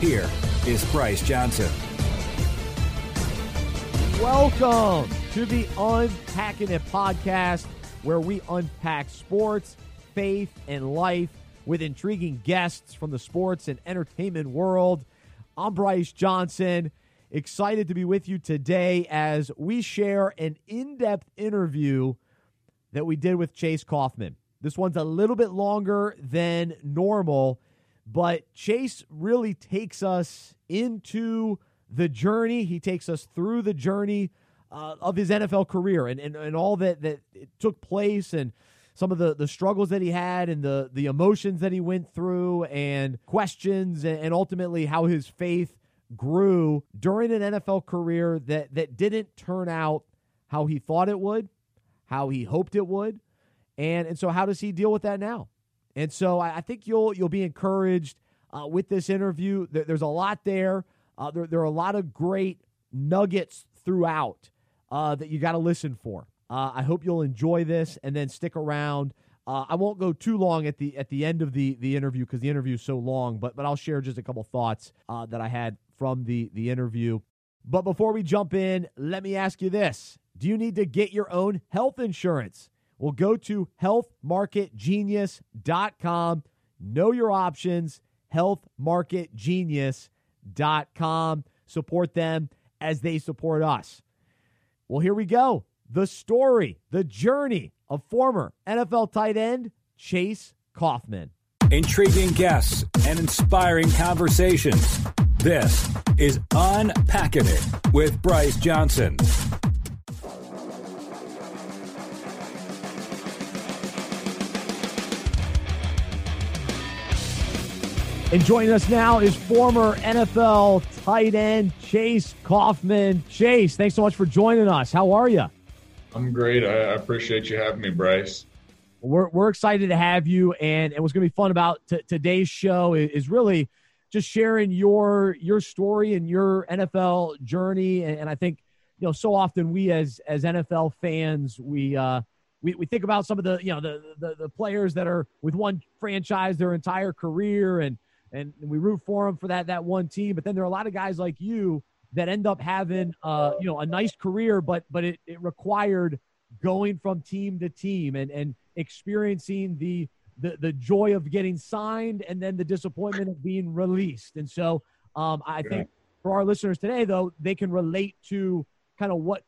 Here is Bryce Johnson. Welcome to the Unpacking It podcast, where we unpack sports, faith, and life with intriguing guests from the sports and entertainment world. I'm Bryce Johnson. Excited to be with you today as we share an in depth interview that we did with Chase Coffman. This one's a little bit longer than normal but Chase really takes us into the journey. He takes us through the journey uh, of his NFL career and, and, and all that, that took place and some of the, the struggles that he had and the, the emotions that he went through and questions and, and ultimately how his faith grew during an NFL career that, that didn't turn out how he thought it would, how he hoped it would. And, and so, how does he deal with that now? And so I, I think you'll you'll be encouraged uh, with this interview. There, there's a lot there. Uh, there. There are a lot of great nuggets throughout uh, that you got to listen for. Uh, I hope you'll enjoy this and then stick around. Uh, I won't go too long at the at the end of the the interview because the interview is so long, but but I'll share just a couple thoughts uh, that I had from the the interview. But before we jump in, let me ask you this: Do you need to get your own health insurance? Well, go to healthmarketgenius.com. Know your options, healthmarketgenius.com. Support them as they support us. Well, here we go. The story, the journey of former NFL tight end Chase Coffman. Intriguing guests and inspiring conversations. This is Unpacking It with Bryce Johnson. And joining us now is former NFL tight end Chase Coffman. Chase, thanks so much for joining us. How are you? I'm great. I appreciate you having me, Bryce. We're, we're excited to have you. And, and what's going to be fun about t- today's show is, is, really just sharing your your story and your NFL journey. And, and, I think, you know, so often we as as NFL fans, we uh, we, we think about some of the you know the, the the players that are with one franchise their entire career and and we root for them for that that one team. But then there are a lot of guys like you that end up having uh, you know a nice career, but but it, it required going from team to team and and experiencing the the the joy of getting signed and then the disappointment of being released. And so um, I think for our listeners today, though, they can relate to kind of what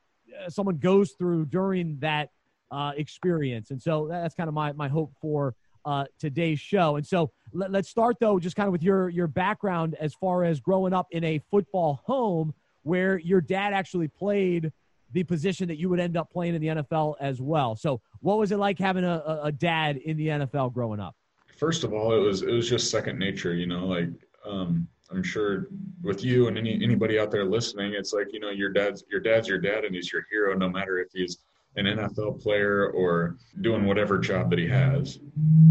uh, someone goes through during that uh, experience. And so that's kind of my my hope for uh, today's show. And so let, us start though, just kind of with your your background as far as growing up in a football home where your dad actually played the position that you would end up playing in the NFL as well. So what was it like having a, a dad in the NFL growing up? First of all, it was it was just second nature. You know, like um, I'm sure with you and any anybody out there listening, it's like you know your dad's your dad's your dad and he's your hero no matter if he's an NFL player or doing whatever job that he has.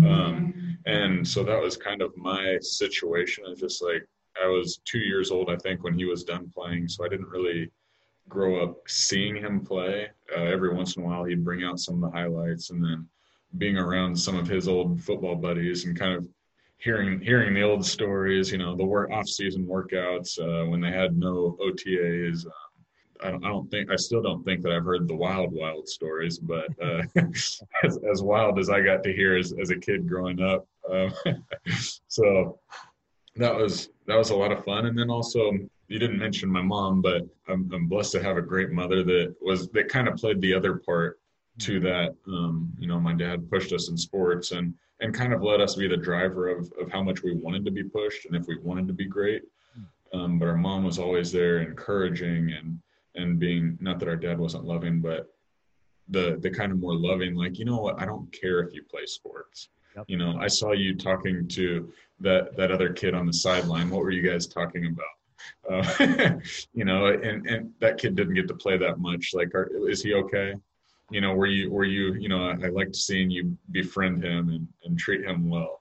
Um, and so that was kind of my situation. It's just like I was two years old, I think, when he was done playing. So I didn't really grow up seeing him play. Uh, every once in a while, he'd bring out some of the highlights, and then being around some of his old football buddies and kind of hearing hearing the old stories. You know, the work off season workouts uh, when they had no OTAs. Uh, I don't, I don't think I still don't think that I've heard the wild wild stories, but uh, as, as wild as I got to hear as, as a kid growing up, um, so that was that was a lot of fun. And then also you didn't mention my mom, but I'm, I'm blessed to have a great mother that was that kind of played the other part to that. Um, you know, my dad pushed us in sports and and kind of let us be the driver of of how much we wanted to be pushed and if we wanted to be great. Um, but our mom was always there encouraging and and being not that our dad wasn't loving, but the the kind of more loving, like you know what, I don't care if you play sports. Yep. You know, I saw you talking to that that other kid on the sideline. What were you guys talking about? Uh, you know, and and that kid didn't get to play that much. Like, are, is he okay? You know, were you were you you know? I, I liked seeing you befriend him and and treat him well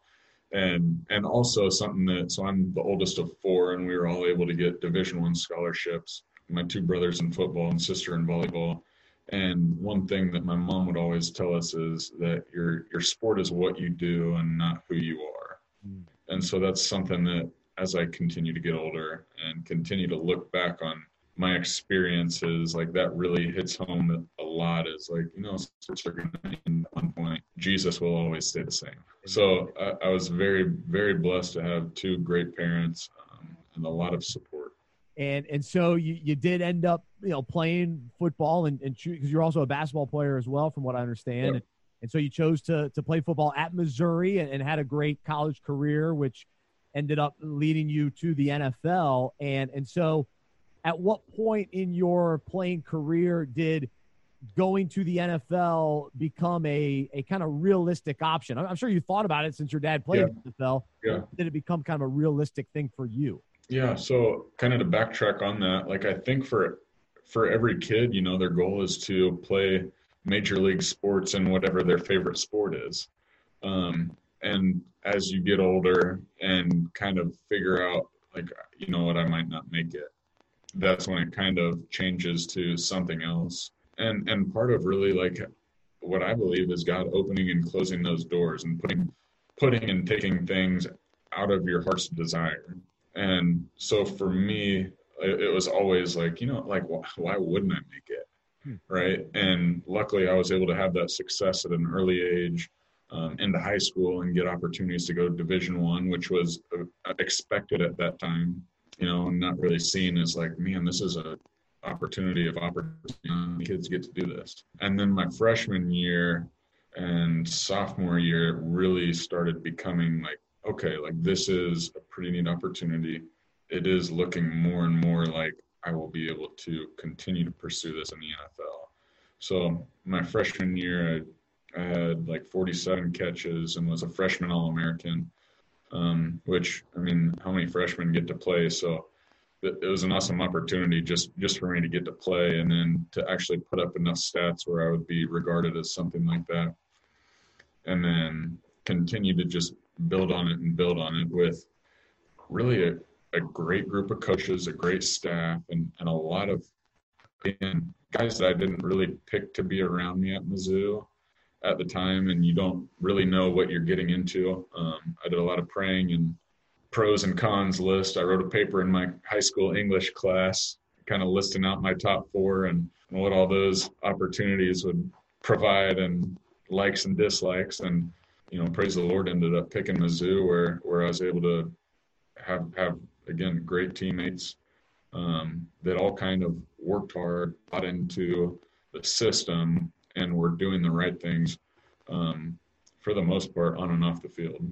and and also something that so I'm the oldest of four, and we were all able to get Division One scholarships. My two brothers in football and sister in volleyball. And one thing that my mom would always tell us is that your your sport is what you do and not who you are. Mm. And so that's something that as I continue to get older and continue to look back on my experiences, like that really hits home a lot. Is like you know, sports are going to end one point. Jesus will always stay the same. So I, I was very very blessed to have two great parents um, and a lot of support. And and so you, you did end up you know playing football and and because you're also a basketball player as well, from what I understand. And, and so you chose to to play football at Missouri and, and had a great college career, which ended up leading you to the NFL. And and so at what point in your playing career did going to the NFL become a, a kind of realistic option? I'm sure you thought about it since your dad played yeah. NFL. Yeah. Did it become kind of a realistic thing for you? Yeah. So kind of to backtrack on that, like I think for for every kid, you know, their goal is to play major league sports and whatever their favorite sport is. Um, and as you get older and kind of figure out like, you know what, I might not make it that's when it kind of changes to something else. And and part of really like what I believe is God opening and closing those doors and putting putting and taking things out of your heart's desire. And so for me, it, was always like, you know, like why wouldn't I make it? Hmm. Right. And luckily I was able to have that success at an early age. Um, into high school and get opportunities to go to division one which was uh, expected at that time you know, not really seen as like, man, this is a opportunity of opportunity. Kids get to do this. And then my freshman year and sophomore year really started becoming like, okay, like this is a pretty neat opportunity. It is looking more and more like I will be able to continue to pursue this in the NFL. So my freshman year, I, I had like 47 catches and was a freshman All American um, which I mean, how many freshmen get to play? So it was an awesome opportunity just just for me to get to play and then to actually put up enough stats where I would be regarded as something like that, and then continue to just build on it and build on it with really a, a great group of coaches, a great staff, and, and a lot of and guys that I didn't really pick to be around me at Mizzou at the time and you don't really know what you're getting into. Um, I did a lot of praying and pros and cons list. I wrote a paper in my high school English class, kind of listing out my top four and, and what all those opportunities would provide and likes and dislikes. And, you know, praise the Lord, ended up picking Mizzou where, where I was able to have, have again, great teammates um, that all kind of worked hard, got into the system and we're doing the right things um, for the most part on and off the field.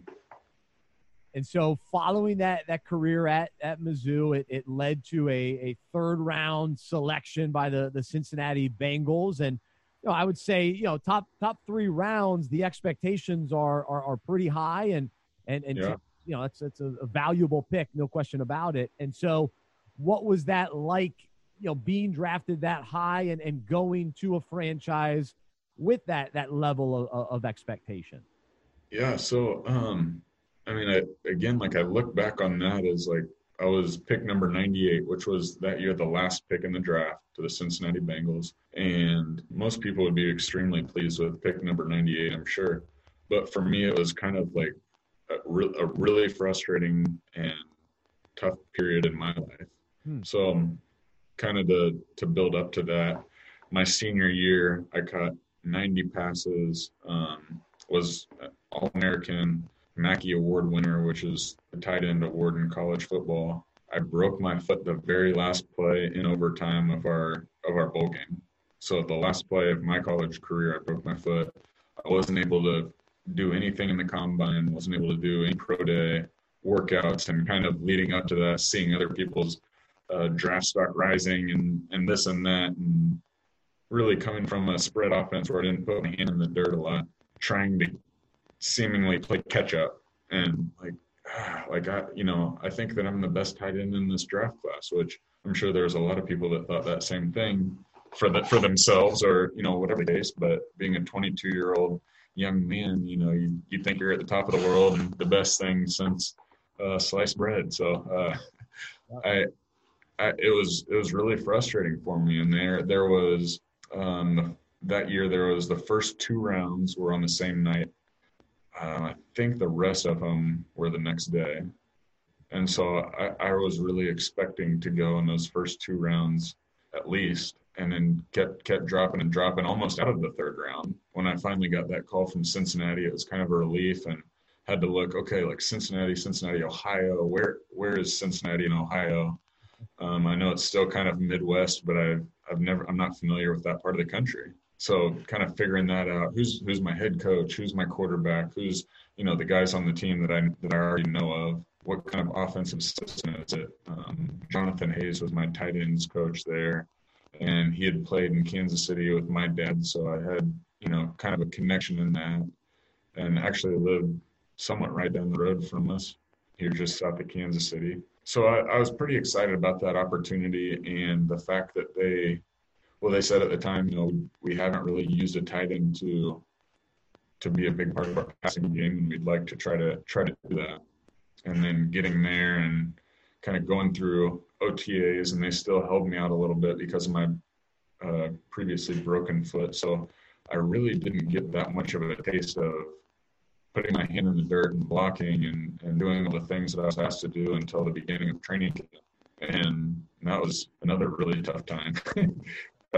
And so, following that that career at at Mizzou, it, it led to a, a third round selection by the the Cincinnati Bengals, and you know, I would say you know top top three rounds, the expectations are are, are pretty high, and and and yeah. you know that's that's a, a valuable pick, no question about it. And so, what was that like you know being drafted that high and, and going to a franchise with that that level of, of expectation yeah so um i mean I, again like i look back on that as like i was pick number 98 which was that year the last pick in the draft to the cincinnati bengals and most people would be extremely pleased with pick number 98 i'm sure but for me it was kind of like a, re- a really frustrating and tough period in my life hmm. so um, kind of to to build up to that. My senior year, I caught 90 passes, um, was All American, Mackey Award winner, which is the tight end award in college football. I broke my foot the very last play in overtime of our of our bowl game. So the last play of my college career, I broke my foot. I wasn't able to do anything in the combine. wasn't able to do any pro day workouts, and kind of leading up to that, seeing other people's uh, draft stock rising and and this and that, and really coming from a spread offense where I didn't put my hand in the dirt a lot, trying to seemingly play catch up and like like I you know I think that I'm the best tight end in this draft class, which I'm sure there's a lot of people that thought that same thing for the, for themselves or you know whatever case. But being a 22 year old young man, you know you you think you're at the top of the world and the best thing since uh, sliced bread. So uh, I, I it was it was really frustrating for me. And there there was um, that year there was the first two rounds were on the same night. I think the rest of them were the next day. And so I, I was really expecting to go in those first two rounds at least, and then kept kept dropping and dropping almost out of the third round. When I finally got that call from Cincinnati, it was kind of a relief and had to look, okay, like Cincinnati, Cincinnati, Ohio, where where is Cincinnati in Ohio? Um, I know it's still kind of Midwest, but I've I've never I'm not familiar with that part of the country. So kind of figuring that out. Who's who's my head coach? Who's my quarterback? Who's you know the guys on the team that I that I already know of? What kind of offensive system is it? Um, Jonathan Hayes was my tight ends coach there, and he had played in Kansas City with my dad, so I had you know kind of a connection in that, and actually lived somewhat right down the road from us here just south of Kansas City. So I, I was pretty excited about that opportunity and the fact that they well, they said at the time, you know, we haven't really used a tight end to to be a big part of our passing game, and we'd like to try to try to do that. And then getting there and kind of going through OTAs, and they still held me out a little bit because of my uh, previously broken foot. So I really didn't get that much of a taste of putting my hand in the dirt and blocking and, and doing all the things that I was asked to do until the beginning of training camp. And that was another really tough time.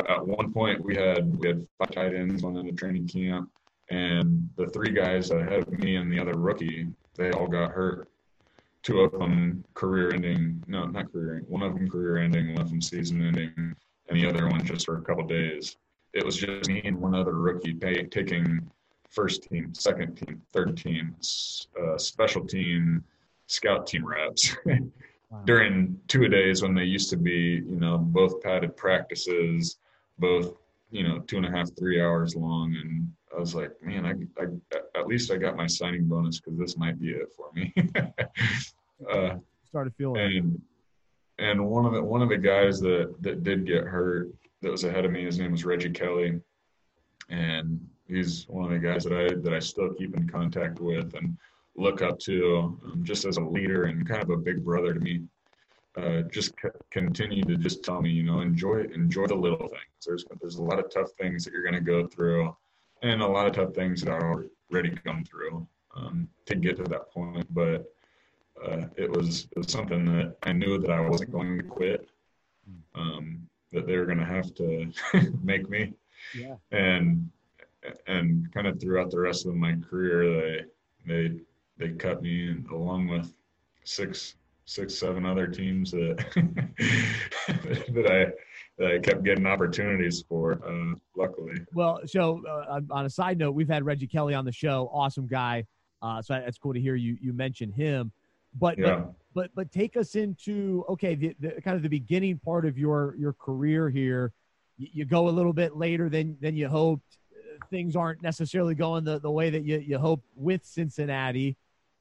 at one point we had we had five tight ends on in the training camp, and the three guys ahead of me and the other rookie, they all got hurt. Two of them career-ending, no, not career. Ending, one of them career-ending, one of them season-ending, and the other one just for a couple days. It was just me and one other rookie pay, taking first team, second team, third team, uh, special team, scout team reps. Wow. during two days when they used to be, you know, both padded practices, both, you know, two and a half, three hours long. And I was like, man, I, I at least I got my signing bonus because this might be it for me. uh, Started feeling. And and one of the one of the guys that that did get hurt that was ahead of me, his name was Reggie Kelly, and he's one of the guys that I that I still keep in contact with and look up to, um, just as a leader and kind of a big brother to me uh, just c- continue to just tell me, you know, enjoy enjoy the little things. There's there's a lot of tough things that you're going to go through, and a lot of tough things that are already come through um, to get to that point. But uh, it was it was something that I knew that I wasn't going to quit. Um, that they were going to have to make me, yeah. and and kind of throughout the rest of my career, they they they cut me, and along with six six, seven other teams that that I that I kept getting opportunities for. Uh, luckily. Well, so uh, on a side note, we've had Reggie Kelly on the show. Awesome guy. Uh, so that's cool to hear you you mention him. But yeah. but, but but take us into okay the, the kind of the beginning part of your your career here. You, you go a little bit later than than you hoped. Things aren't necessarily going the, the way that you, you hoped with Cincinnati.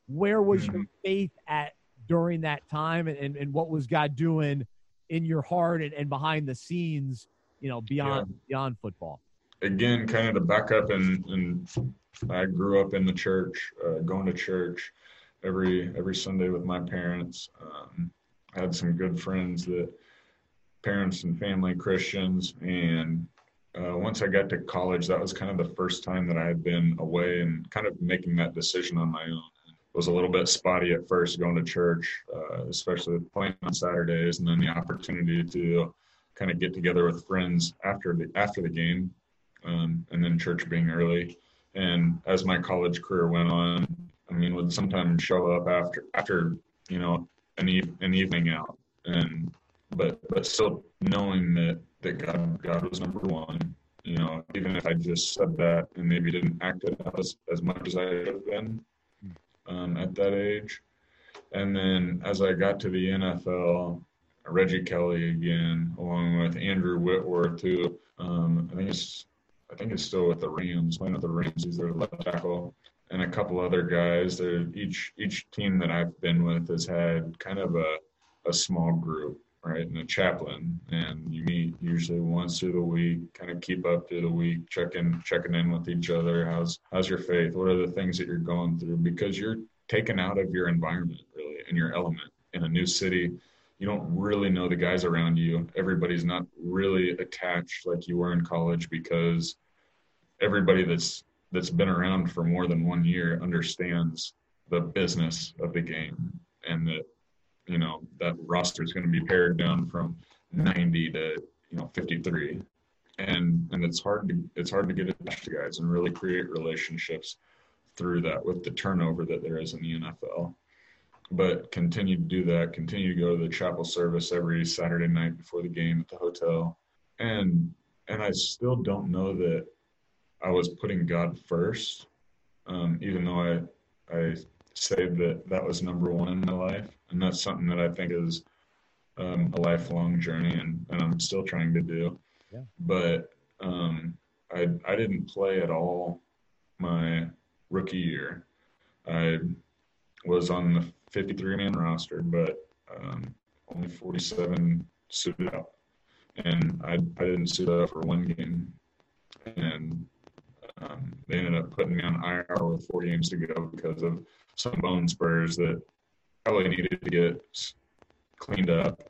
Where was mm-hmm. your faith at during that time and, and, and what was God doing in your heart and, and behind the scenes, you know, beyond yeah. beyond football? Again, kind of to back up and, and I grew up in the church, uh, going to church every every Sunday with my parents. Um, I had some good friends that parents and family Christians, and uh, once I got to college, that was kind of the first time that I had been away and kind of making that decision on my own was a little bit spotty at first going to church, uh, especially playing on Saturdays, and then the opportunity to kind of get together with friends after the after the game, um, and then church being early. And as my college career went on, I mean, would sometimes show up after after you know an, e- an evening out, and but but still knowing that that God God was number one. You know, even if I just said that and maybe didn't act it out as, as much as I have been, um, at that age. And then as I got to the NFL, Reggie Kelly again, along with Andrew Whitworth, who um, I think is I think is still with the Rams, playing with the Rams. He's their left tackle. and a couple other guys. There, each each team that I've been with has had kind of a a small group, right, and a chaplain, and you meet usually once through the week, kind of keep up through the week, checking checking in with each other. How's how's your faith? What are the things that you're going through? Because you're taken out of your environment, really, in your element in a new city. You don't really know the guys around you. Everybody's not really attached like you were in college because everybody that's that's been around for more than one year understands the business of the game and that you know that roster is going to be pared down from 90 to you know 53 and and it's hard to it's hard to get attached to guys and really create relationships through that with the turnover that there is in the NFL but continue to do that continue to go to the chapel service every Saturday night before the game at the hotel. And and I still don't know that I was putting God first, um, even though I I say that that was number one in my life, and that's something that I think is um, a lifelong journey, and, and I'm still trying to do. Yeah. But um, I I didn't play at all my rookie year. I was on the 53 man roster, but um, only 47 suited up, and I I didn't suit up for one game, and um, they ended up putting me on IR with four games to go because of some bone spurs that probably needed to get cleaned up.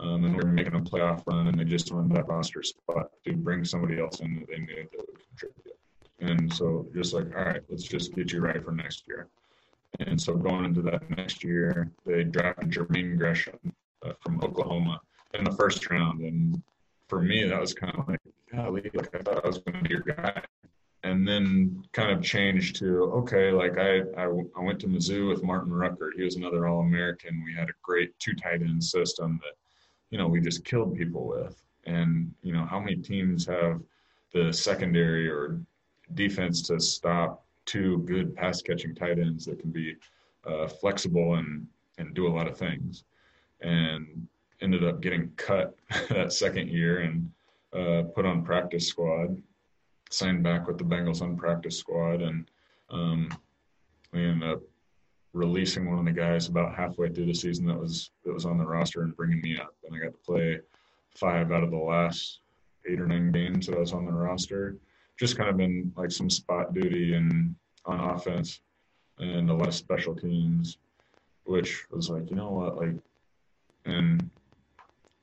Um, and we were making a playoff run, and they just wanted that roster spot to bring somebody else in that they knew that would contribute. And so, just like, all right, let's just get you ready for next year. And so, going into that next year, they drafted Jermaine Gresham uh, from Oklahoma in the first round. And for me, that was kind of like, golly, like I thought I was going to be your guy and then kind of changed to okay like I, I, I went to mizzou with martin rucker. He was another all-american. We had a great two tight end system that you know we just killed people with. And you know how many teams have the secondary or defense to stop two good pass catching tight ends that can be uh, flexible and and do a lot of things? And ended up getting cut that second year and uh, put on practice squad signed back with the Bengals on practice squad, and um, we ended up releasing one of the guys about halfway through the season that was that was on the roster and bringing me up, and I got to play five out of the last eight or nine games that I was on the roster. Just kind of been like some spot duty and on offense and a lot of special teams, which was like, you know what, like, and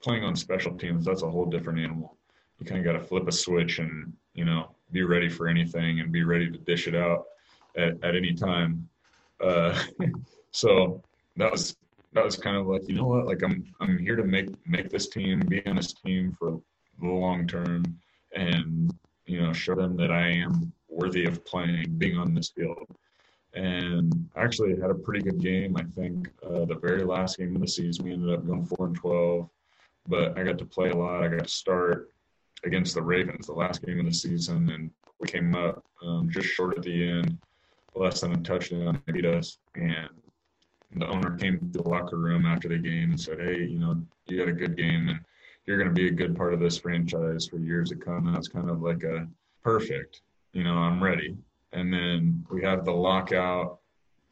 playing on special teams, that's a whole different animal. You kind of got to flip a switch and, you know, be ready for anything and be ready to dish it out at, at any time. Uh, so that was that was kind of like you know what like I'm I'm here to make make this team be on this team for the long term and you know show them that I am worthy of playing being on this field. And I actually had a pretty good game. I think uh, the very last game of the season we ended up going four and twelve, but I got to play a lot. I got to start against the Ravens, the last game of the season, and we came up um, just short at the end, less than a touchdown, they beat us. And the owner came to the locker room after the game and said, "Hey, you know, you had a good game, and you're going to be a good part of this franchise for years to come." And that's kind of like a perfect, you know, I'm ready. And then we had the lockout,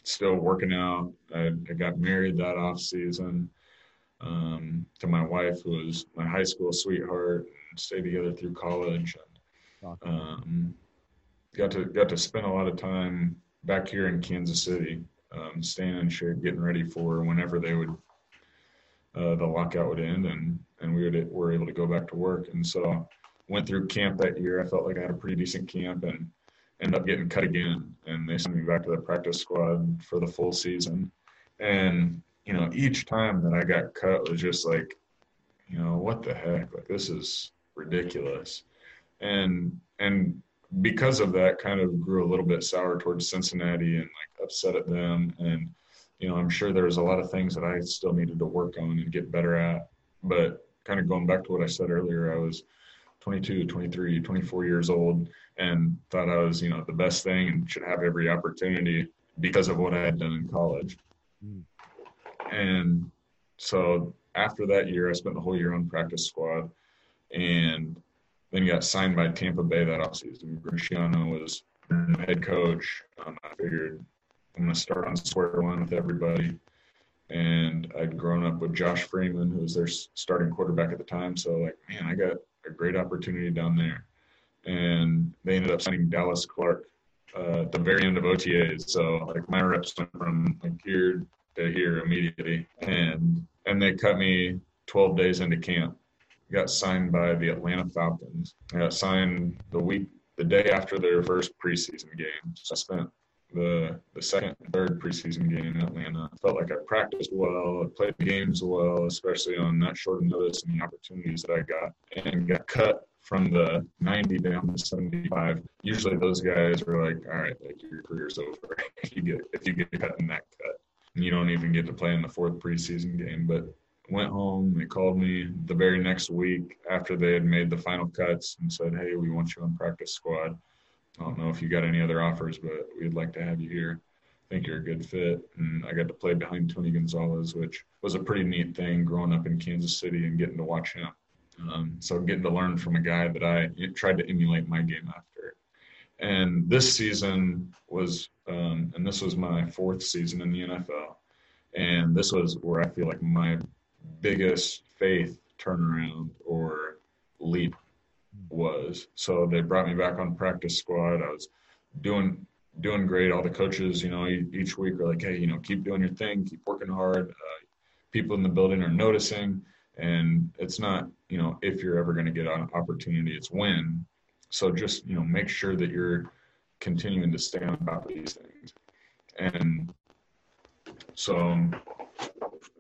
still working out. I, I got married that off season um, to my wife, who was my high school sweetheart stay together through college. And, um, got to got to spend a lot of time back here in Kansas City, um, staying in shape, getting ready for whenever they would uh, the lockout would end, and and we would were able to go back to work. And so went through camp that year. I felt like I had a pretty decent camp, and ended up getting cut again. And they sent me back to the practice squad for the full season. And you know, each time that I got cut was just like, you know, what the heck? Like this is ridiculous. And and because of that, kind of grew a little bit sour towards Cincinnati and like upset at them. And you know, I'm sure there was a lot of things that I still needed to work on and get better at. But kind of going back to what I said earlier, I was 22, 23, 24 years old and thought I was, you know, the best thing and should have every opportunity because of what I had done in college. Mm. And so after that year, I spent the whole year on practice squad and then got signed by Tampa Bay that offseason. Greg Schiano was head coach. Um, I figured I'm going to start on square one with everybody. And I'd grown up with Josh Freeman, who was their starting quarterback at the time. So, like, man, I got a great opportunity down there. And they ended up signing Dallas Clark uh, at the very end of OTAs. So, like, my reps went from like here to here immediately. And and they cut me 12 days into camp. Got signed by the Atlanta Falcons. I got signed the week, the day after their first preseason game. So I spent the the second third preseason game in Atlanta. I felt like I practiced well, I played games well, especially on that short notice and the opportunities that I got, and got cut from the 90 down to 75. Usually those guys are like, all right, like your career's over if you get if you get cut in that cut. You don't even get to play in the fourth preseason game. But went home. They called me the very next week after they had made the final cuts and said, "Hey, we want you on practice squad." I don't know if you got any other offers, but we'd like to have you here. I think you're a good fit. And I got to play behind Tony Gonzalez, which was a pretty neat thing growing up in Kansas City and getting to watch him. Um, so getting to learn from a guy that I tried to emulate my game after. And this season was, um, and this was my fourth season in the NFL. And this was where I feel like my biggest faith turnaround or leap was. So they brought me back on practice squad. I was doing doing great. All the coaches, you know, each week are like, hey, you know, keep doing your thing, keep working hard. Uh, people in the building are noticing, and it's not, you know, if you're ever going to get an opportunity, it's when. So just you know, make sure that you're continuing to stay on top of these things. And so,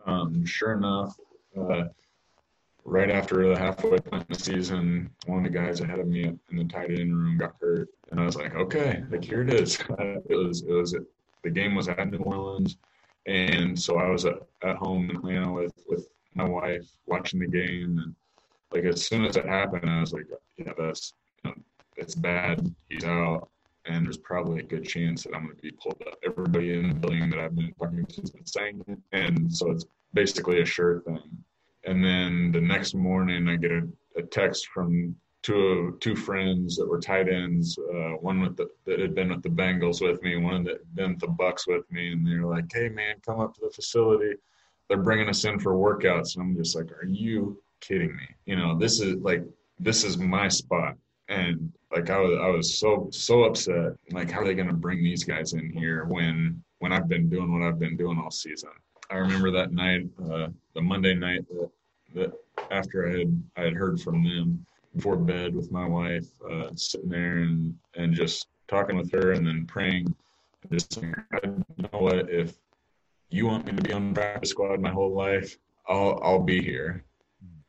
um, sure enough, uh, right after the halfway point of the season, one of the guys ahead of me in the tight end room got hurt, and I was like, okay, like here it is. it was it was the game was at New Orleans, and so I was at, at home in Atlanta with with my wife watching the game, and like as soon as it happened, I was like, yeah, that's you know, it's bad. He's out. And there's probably a good chance that I'm going to be pulled up. Everybody in the building that I've been talking to has been saying it. And so it's basically a sure thing and then the next morning, I get a, a text from two two friends that were tight ends. Uh, one with the, that had been with the Bengals with me, one that had been with the Bucks with me, and they're like, "Hey, man, come up to the facility. They're bringing us in for workouts." And I'm just like, "Are you kidding me? You know, this is like this is my spot." And like I was, I was so so upset. Like, how are they going to bring these guys in here when when I've been doing what I've been doing all season? I remember that night, uh, the Monday night that, that after I had I had heard from them before bed with my wife, uh, sitting there and and just talking with her, and then praying, just saying, you know what, if you want me to be on the practice squad my whole life, I'll I'll be here,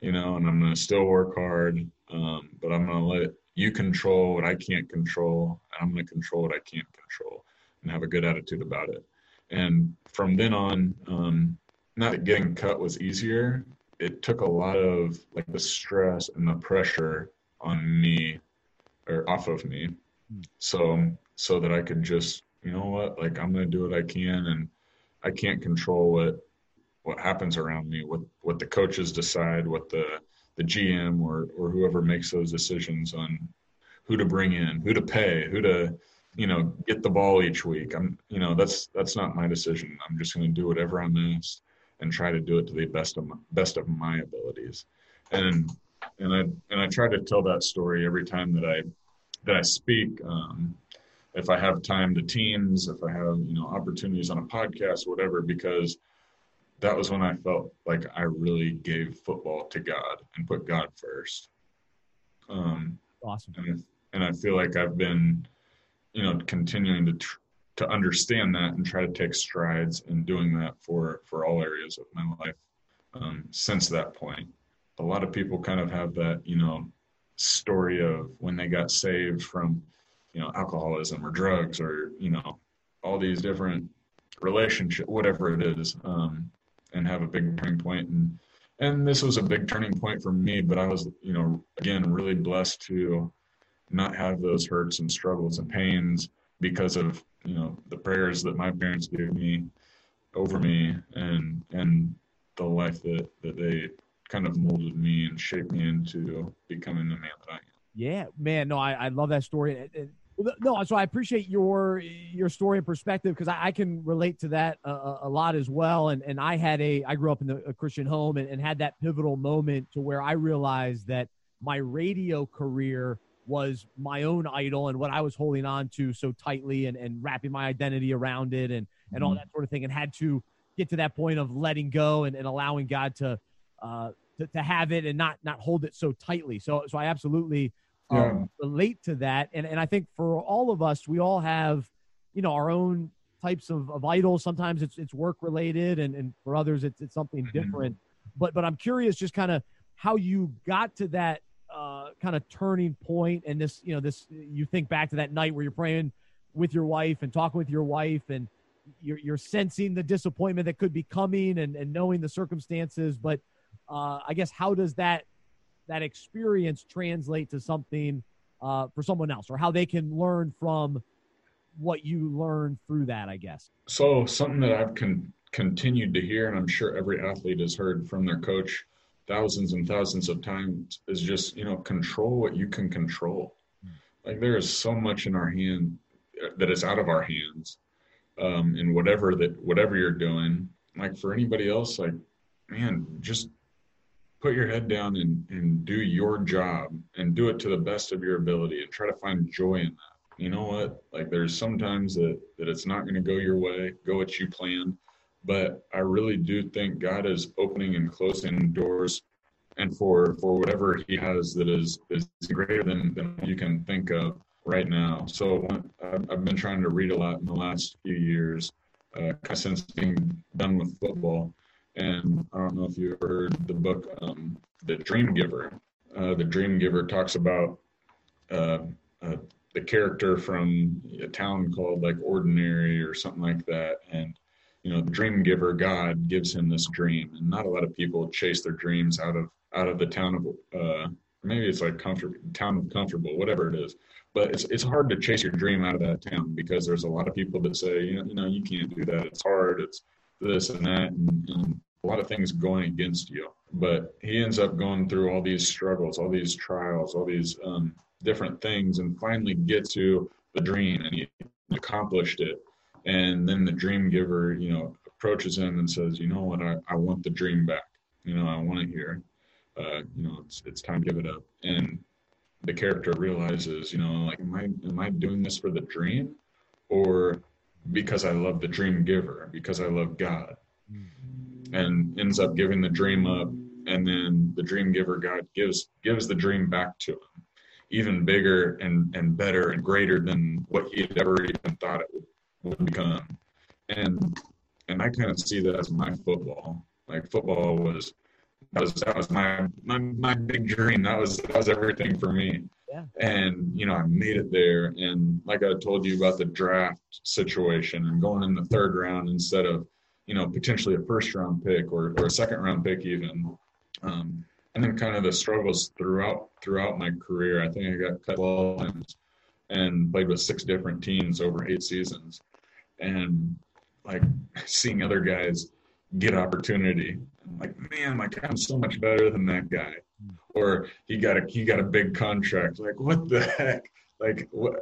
you know, and I'm gonna still work hard, um, but I'm gonna let you control what I can't control, and I'm gonna control what I can't control, and have a good attitude about it. And from then on, um, not that getting cut was easier, it took a lot of like the stress and the pressure on me or off of me. So so that I could just, you know what, like I'm gonna do what I can and I can't control what what happens around me, what what the coaches decide, what the the GM or or whoever makes those decisions on who to bring in, who to pay, who to you know, get the ball each week. I'm, you know, that's that's not my decision. I'm just going to do whatever I'm asked and try to do it to the best of my, best of my abilities. And and I and I try to tell that story every time that I that I speak. Um, if I have time to teams, if I have you know opportunities on a podcast, whatever, because that was when I felt like I really gave football to God and put God first. Um, awesome. And, and I feel like I've been you know continuing to tr- to understand that and try to take strides in doing that for for all areas of my life um, since that point a lot of people kind of have that you know story of when they got saved from you know alcoholism or drugs or you know all these different relationship whatever it is um, and have a big turning point and and this was a big turning point for me but i was you know again really blessed to not have those hurts and struggles and pains because of you know the prayers that my parents gave me over me and and the life that that they kind of molded me and shaped me into becoming the man that I am. Yeah, man. No, I, I love that story. No, so I appreciate your your story and perspective because I, I, can relate to that a, a, lot as well. And and I had a I grew up in a Christian home and, and had that pivotal moment to where I realized that my radio career was my own idol and what I was holding on to so tightly and, and wrapping my identity around it and and all mm-hmm. that sort of thing and had to get to that point of letting go and, and allowing God to, uh, to to have it and not not hold it so tightly. So so I absolutely um, relate to that. And, and I think for all of us, we all have, you know, our own types of, of idols. Sometimes it's, it's work related and, and for others, it's, it's something mm-hmm. different. But, but I'm curious just kind of how you got to that uh, kind of turning point and this, you know, this, you think back to that night where you're praying with your wife and talking with your wife and you're, you're sensing the disappointment that could be coming and, and knowing the circumstances. But uh, I guess how does that that experience translate to something uh, for someone else or how they can learn from what you learned through that i guess. So something that i've con- continued to hear and i'm sure every athlete has heard from their coach thousands and thousands of times is just you know control what you can control. Like there is so much in our hand uh, that is out of our hands um, and whatever that whatever you're doing. Like for anybody else like man just put your head down and, and do your job and do it to the best of your ability and try to find joy in that. You know what? Like there's sometimes that, that it's not going to go your way, go what you plan. But I really do think God is opening and closing doors and for for whatever he has that is is greater than, than you can think of right now. So I've been trying to read a lot in the last few years, uh, since being done with football. And I don't know if you heard the book, um, The Dream Giver. Uh, the Dream Giver talks about uh, uh, the character from a town called like Ordinary or something like that. And, you know, the dream giver, God gives him this dream. And not a lot of people chase their dreams out of out of the town of uh, maybe it's like comfort town of comfortable, whatever it is. But it's it's hard to chase your dream out of that town because there's a lot of people that say, you know, you know, you can't do that. It's hard. It's this and that, and, and a lot of things going against you. But he ends up going through all these struggles, all these trials, all these um, different things, and finally get to the dream, and he accomplished it. And then the dream giver, you know, approaches him and says, "You know what? I, I want the dream back. You know, I want it here. Uh, you know, it's it's time to give it up." And the character realizes, you know, like, am I am I doing this for the dream, or because I love the dream giver, because I love God? Mm-hmm. and ends up giving the dream up and then the dream giver god gives gives the dream back to him even bigger and and better and greater than what he had ever even thought it would, would become. And and i kind of see that as my football. Like football was that was that was my my, my big dream. That was that was everything for me and you know i made it there and like i told you about the draft situation and going in the third round instead of you know, potentially a first round pick or, or a second round pick even. Um, and then kind of the struggles throughout throughout my career. I think I got cut 12 times and played with six different teams over eight seasons. And like seeing other guys get opportunity. I'm like, man, like I'm so much better than that guy. Or he got a he got a big contract. Like, what the heck? Like what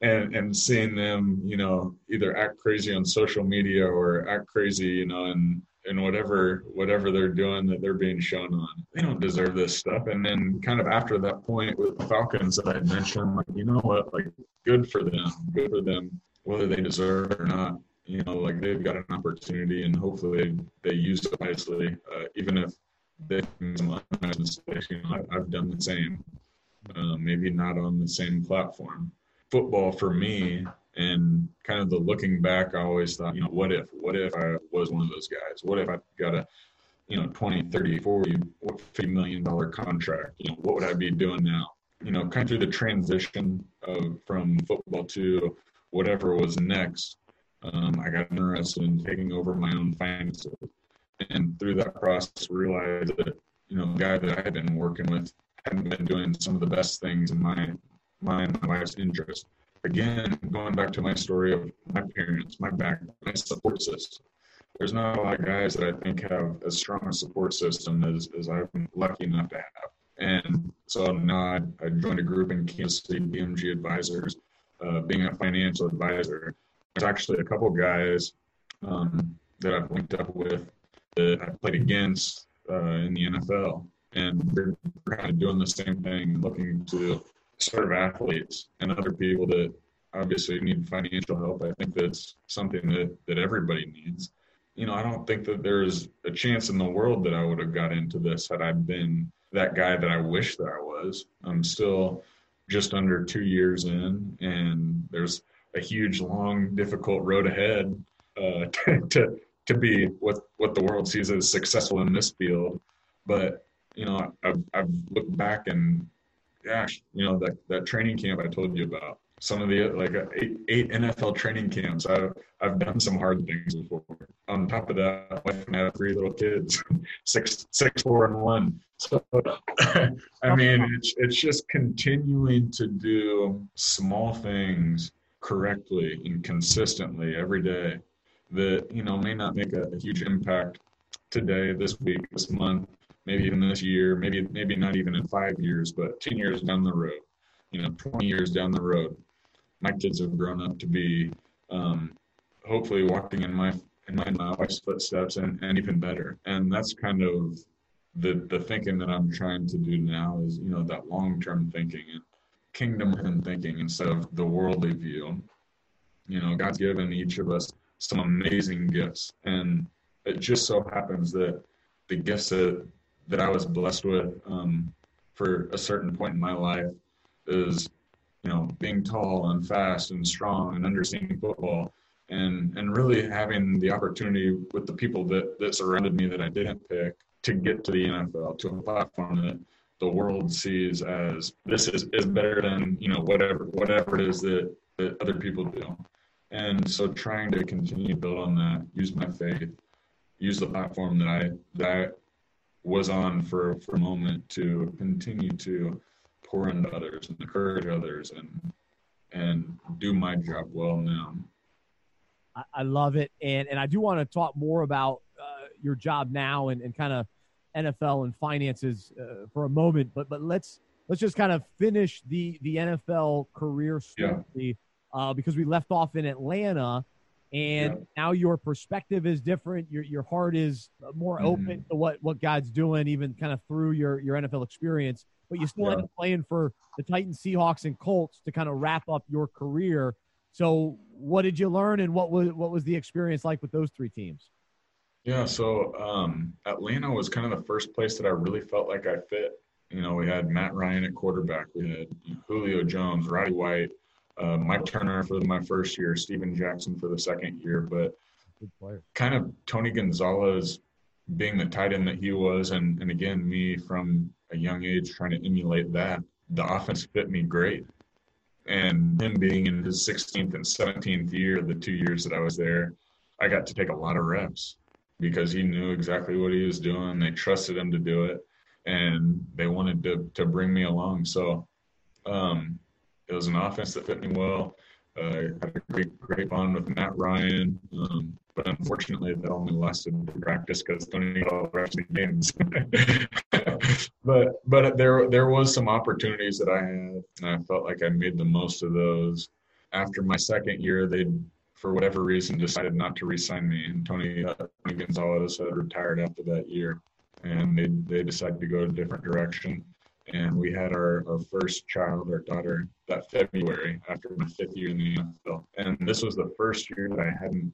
and and seeing them, you know, either act crazy on social media or act crazy, you know, and and whatever whatever they're doing that they're being shown on. They don't deserve this stuff. And then kind of after that point with the Falcons that I mentioned, like, you know what, like good for them. Good for them, whether they deserve it or not. You know, like they've got an opportunity and hopefully they, use it wisely, uh, even if they. You know, I, have done the same. Uh, maybe not on the same platform football for me and kind of the looking back, I always thought, you know, what if, what if I was one of those guys? What if I got a, you know, 20, 30, 40, 50 million dollar contract? You know, what would I be doing now? You know, kind of through the transition of from football to whatever was next, um, I got interested in taking over my own finances. And through that process, realized that, you know, the guy that I had been working with hadn't been doing some of the best things in my my my wife's interest. Again, going back to my story of my parents, my back, my support system. There's not a lot of guys that I think have as strong a support system as, as I've been lucky enough to have. And so now I, I joined a group in Kansas City, BMG Advisors, uh, being a financial advisor. There's actually a couple guys um, that I've linked up with that I played against uh, in the NFL, and they're kind of doing the same thing, looking to serve athletes and other people that obviously need financial help. I think that's something that, that everybody needs. You know, I don't think that there's a chance in the world that I would have got into this had I been that guy that I wish that I was. I'm still just under two years in, and there's a huge, long, difficult road ahead uh, to, to be what what the world sees as successful in this field. But you know, I've I've looked back and gosh, you know that that training camp I told you about. Some of the like uh, eight, eight NFL training camps. I've I've done some hard things before. On top of that, I have three little kids, six six four and one. So I mean, it's it's just continuing to do small things correctly and consistently every day that you know may not make a, a huge impact today, this week, this month, maybe even this year, maybe maybe not even in five years, but ten years down the road, you know, twenty years down the road, my kids have grown up to be um, hopefully walking in my in my, my wife's footsteps and, and even better. And that's kind of the the thinking that I'm trying to do now is you know that long term thinking and kingdom and thinking instead of the worldly view. You know, God's given each of us some amazing gifts. And it just so happens that the gifts that, that I was blessed with um, for a certain point in my life is, you know, being tall and fast and strong and understanding football and, and really having the opportunity with the people that, that surrounded me that I didn't pick to get to the NFL, to a platform that the world sees as this is, is better than, you know, whatever, whatever it is that, that other people do. And so trying to continue to build on that, use my faith, use the platform that I that I was on for, for a moment to continue to pour into others and encourage others and and do my job well now. I, love it. And and I do want to talk more about uh, your job now and, and kind of NFL and finances uh, for a moment. But but let's let's just kind of finish the the NFL career story. Yeah uh, because we left off in Atlanta, and yeah. now your perspective is different. Your your heart is more mm-hmm. open to what what God's doing, even kind of through your your NFL experience. But you still yeah. end up playing for the Titans, Seahawks, and Colts to kind of wrap up your career. So, what did you learn, and what was what was the experience like with those three teams? Yeah, so um, Atlanta was kind of the first place that I really felt like I fit. You know, we had Matt Ryan at quarterback, we had Julio Jones, Roddy White, uh, Mike Turner for my first year, Steven Jackson for the second year, but kind of Tony Gonzalez being the tight end that he was, and, and again, me from a young age trying to emulate that, the offense fit me great. And him being in his 16th and 17th year, the two years that I was there, I got to take a lot of reps because he knew exactly what he was doing. They trusted him to do it, and they wanted to to bring me along. So, um, it was an offense that fit me well. Uh, had a great, great bond with Matt Ryan, um, but unfortunately, that only lasted in practice because Tony got all the rest of the games. but but there there was some opportunities that I had, and I felt like I made the most of those. After my second year, they for whatever reason decided not to re-sign me, and Tony, uh, Tony Gonzalez had retired after that year, and they they decided to go a different direction and we had our, our first child, our daughter, that February after my fifth year in the NFL. And this was the first year that I hadn't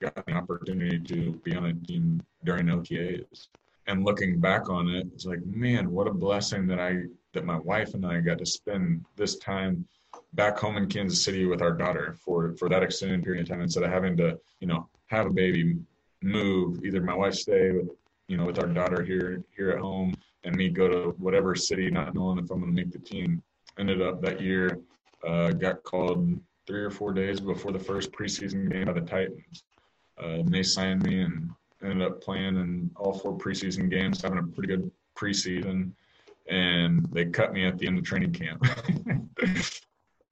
got the opportunity to be on a team during OTAs. And looking back on it, it's like, man, what a blessing that I that my wife and I got to spend this time back home in Kansas City with our daughter for for that extended period of time instead of having to, you know, have a baby, move, either my wife stay with you know with our daughter here here at home and me go to whatever city, not knowing if I'm going to make the team. Ended up that year, uh, got called three or four days before the first preseason game by the Titans. Uh, and they signed me and ended up playing in all four preseason games, having a pretty good preseason. And they cut me at the end of training camp.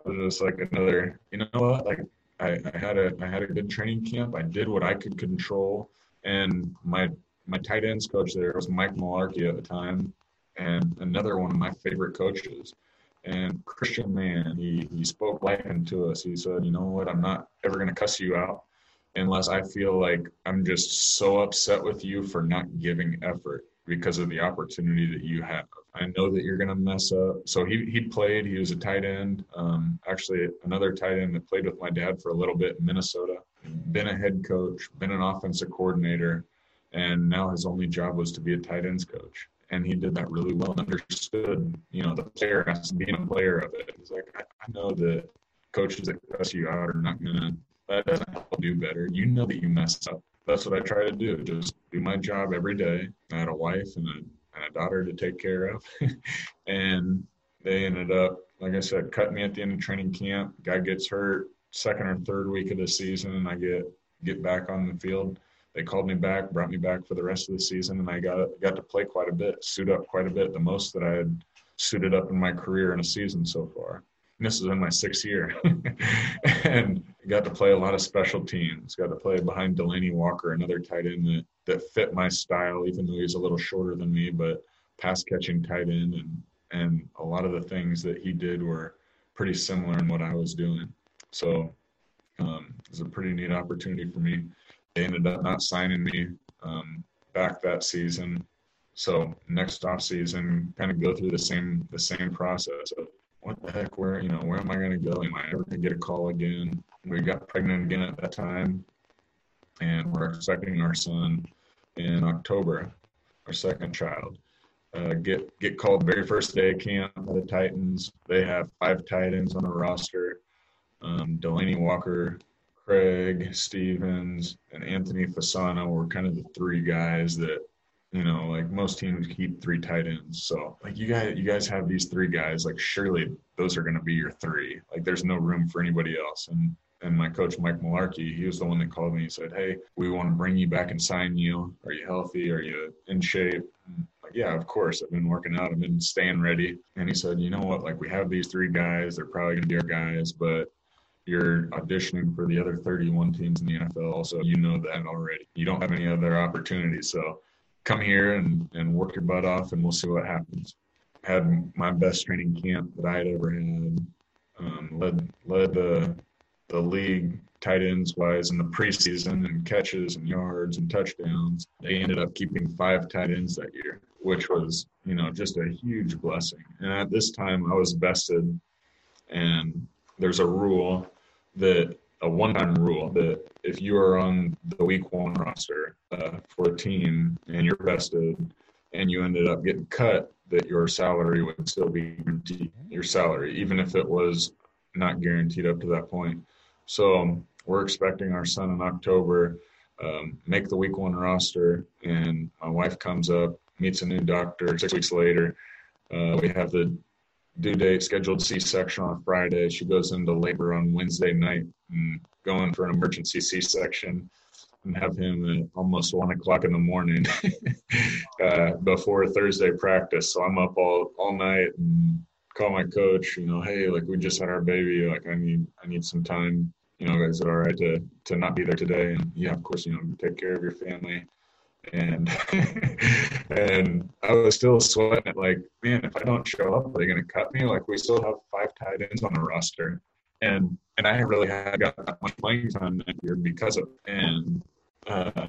was just like another, you know what? Like I, I had a I had a good training camp. I did what I could control, and my my tight ends coach there was Mike Mularkey at the time, and another one of my favorite coaches. and Christian man. He he spoke life into us. He said, you know what, I'm not ever gonna cuss you out unless I feel like I'm just so upset with you for not giving effort because of the opportunity that you have. I know that you're going to mess up. So he, he played, he was a tight end. Um, actually, another tight end that played with my dad for a little bit in Minnesota, been a head coach, been an offensive coordinator, and now his only job was to be a tight ends coach. And he did that really well and understood, you know, the player as being a player of it. He's like, I, know that coaches that cuss you out are not going to, that doesn't help do better. You know that you messed up. That's what I try to do. Just do my job every day. I had a wife and a and a daughter to take care of. and they ended up, like I said, cutting me at the end of training camp. Guy gets hurt second or third week of the season, and I get get back on the field. They called me back, brought me back for the rest of the season, and I got got to play quite a bit, suit up quite a bit, the most that I had suited up in my career in a season so far. This is in my sixth year, and got to play a lot of special teams. Got to play behind Delanie Walker, another tight end that that fit my style, even though he's a little shorter than me, but pass catching tight end and and a lot of the things that he did were pretty similar in what I was doing. So um, it was a pretty neat opportunity for me. They ended up not signing me um, back that season. So next off season, kind of go through the same the same process of what the heck, where you know where am I going to go? Am I ever going to get a call again? We got pregnant again at that time, and we're expecting our son in October, our second child. Uh, get get called very first day of camp by the Titans. They have five tight ends on the roster. Um, Delanie Walker, Craig Stevens, and Anthony Fasano were kind of the three guys that you know like most teams keep three tight ends. So like you guys you guys have these three guys like surely those are going to be your three. Like there's no room for anybody else. And and my coach Mike Mularkey, he was the one that called me. He said, "Hey, we want to bring you back and sign you. Are you healthy? Are you in shape?" like, yeah, of course. I've been working out. I've been staying ready. And he said, "You know what? Like we have these three guys. They're probably going to be our guys, but." You're auditioning for the other 31 teams in the NFL, so you know that already. You don't have any other opportunities, so come here and, and work your butt off, and we'll see what happens. Had my best training camp that I had ever had. Um, led led the the league tight ends wise in the preseason and catches and yards and touchdowns. They ended up keeping five tight ends that year, which was, you know, just a huge blessing. And at this time I was vested and there's a rule that a one-time rule that if you are on the week one roster uh, for a team and you're vested and you ended up getting cut, that your salary would still be your salary, even if it was not guaranteed up to that point. So um, we're expecting our son in October, um, make the week one roster, and my wife comes up, meets a new doctor. Six weeks later, uh, we have the due date scheduled C-section on Friday. She goes into labor on Wednesday night and going for an emergency C-section and have him at almost one o'clock in the morning uh, before Thursday practice. So I'm up all all night and call my coach, you know, hey, like we just had our baby, like I need I need some time. You know, is it all right to to not be there today? And yeah, of course, you know, take care of your family. And and I was still sweating it like, man, if I don't show up, are they gonna cut me? Like we still have five tight ends on the roster. And and I really had got that much playing time that year because of and uh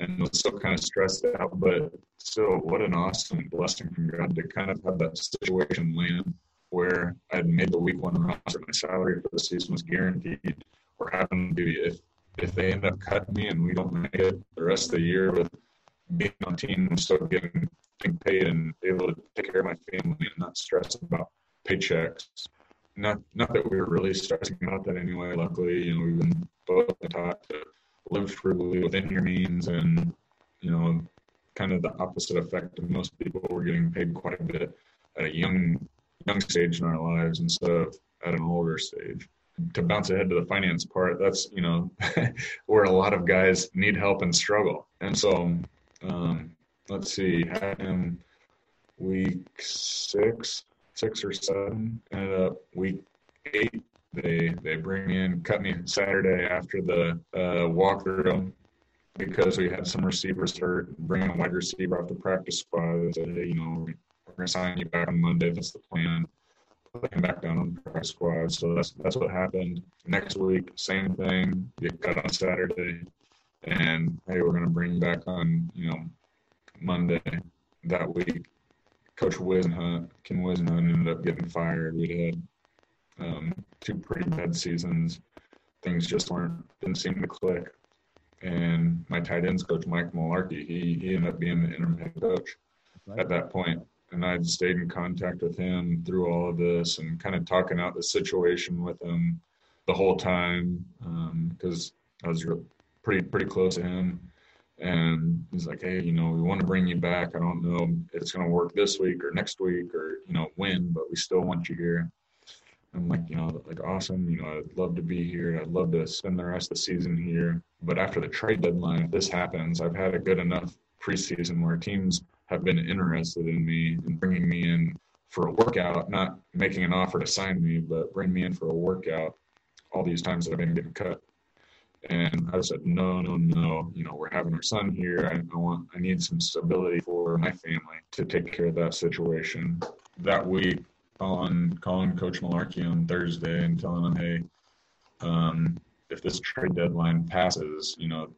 and was still kind of stressed out, but still, what an awesome blessing from God to kind of have that situation land where I had made the week one roster, my salary for the season was guaranteed, or having to be if if they end up cutting me and we don't make it the rest of the year with being on team and still getting, getting paid and able to take care of my family and not stress about paychecks. Not not that we were really stressing about that anyway. Luckily, you know, we've been both taught to live frugally within your means and you know kind of the opposite effect of most people we're getting paid quite a bit at a young young stage in our lives instead of at an older stage to bounce ahead to the finance part that's you know where a lot of guys need help and struggle and so um, let's see him week six six or seven ended up week eight they they bring in cut me Saturday after the uh, walkthrough because we had some receivers hurt. Bring a wide receiver off the practice squad. They said, hey, you know, we're gonna sign you back on Monday. That's the plan. Back down on the practice squad. So that's that's what happened. Next week, same thing. Get cut on Saturday, and hey, we're gonna bring back on you know Monday that week. Coach Whisenhunt, Ken Whisenhunt ended up getting fired. We had um, two pretty bad seasons. Things just weren't didn't seem to click. And my tight ends coach, Mike Mularkey, he he ended up being the interim head coach at that point. And I'd stayed in contact with him through all of this and kind of talking out the situation with him the whole time because um, I was pretty pretty close to him and he's like, hey, you know, we want to bring you back. I don't know if it's going to work this week or next week or you know when, but we still want you here. I'm like, you know, like awesome. You know, I'd love to be here. I'd love to spend the rest of the season here. But after the trade deadline, if this happens, I've had a good enough preseason where teams have been interested in me and bringing me in for a workout, not making an offer to sign me, but bring me in for a workout all these times that I've been getting cut. And I said, no, no, no. You know, we're having our son here. I, I, want, I need some stability for my family to take care of that situation. That week, calling, calling Coach Mularkey on Thursday and telling him, hey, um, if this trade deadline passes, you know,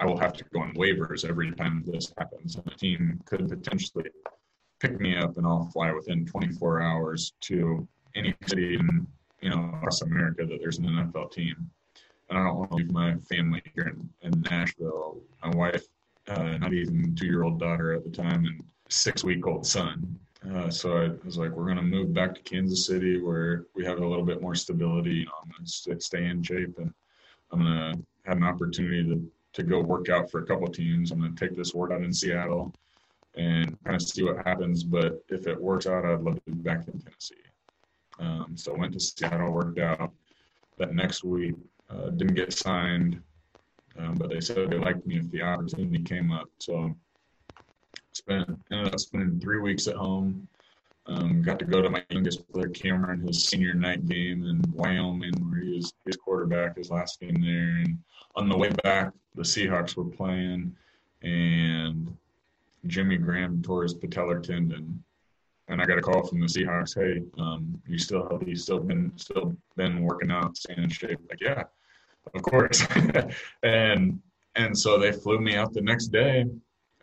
I will have to go on waivers every time this happens. And the team could potentially pick me up and I'll fly within 24 hours to any city in, you know, across America that there's an NFL team and I don't want to leave my family here in, in Nashville. My wife, uh, not even two year old daughter at the time, and six week old son. Uh, so I was like, we're going to move back to Kansas City where we have a little bit more stability. You know, I'm going to stay in shape and I'm going to have an opportunity to, to go work out for a couple teams. I'm going to take this workout in Seattle and kind of see what happens. But if it works out, I'd love to be back in Tennessee. Um, so I went to Seattle, worked out. That next week, uh, didn't get signed, um, but they said they liked me if the opportunity came up. So spent ended up spending three weeks at home. Um, got to go to my youngest player Cameron his senior night game in Wyoming, where he was his quarterback his last game there. And on the way back, the Seahawks were playing, and Jimmy Graham tore his patellar tendon and I got a call from the Seahawks. Hey, um, you still healthy? Still been still been working out, staying in shape? Like, yeah, of course. and and so they flew me out the next day.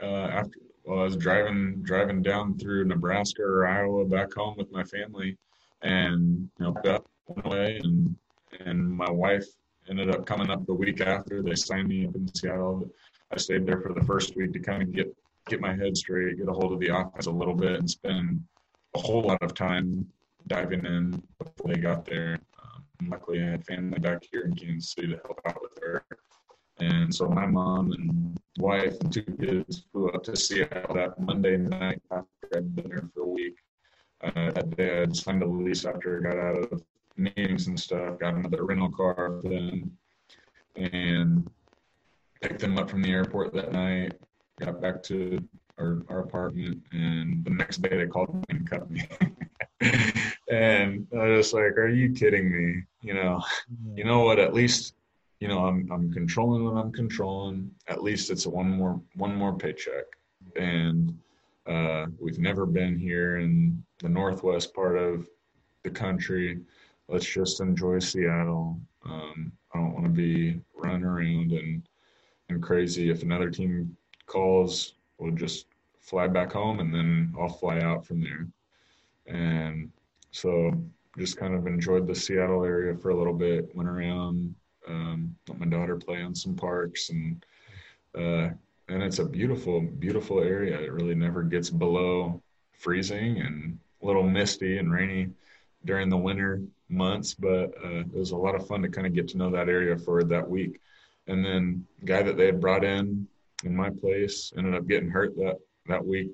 Uh, after well, I was driving driving down through Nebraska or Iowa back home with my family, and you know and and my wife ended up coming up the week after. They signed me up in Seattle. I stayed there for the first week to kind of get get my head straight, get a hold of the office a little bit, and spend a whole lot of time diving in before they got there. Um, luckily, I had family back here in Kansas City to help out with her. And so my mom and wife and two kids flew up to Seattle that Monday night after I'd been there for a week. Uh, that day I'd signed a lease after I got out of meetings and stuff, got another rental car for them, and picked them up from the airport that night, got back to our, our apartment, and the next day they called me and cut me. and I was like, "Are you kidding me?" You know, you know what? At least, you know, I'm I'm controlling what I'm controlling. At least it's a one more one more paycheck, and uh, we've never been here in the northwest part of the country. Let's just enjoy Seattle. Um, I don't want to be running around and and crazy. If another team calls we'll just fly back home and then I'll fly out from there. And so just kind of enjoyed the Seattle area for a little bit, went around, um, let my daughter play on some parks and, uh, and it's a beautiful, beautiful area. It really never gets below freezing and a little misty and rainy during the winter months, but uh, it was a lot of fun to kind of get to know that area for that week. And then guy that they had brought in in my place ended up getting hurt that that week,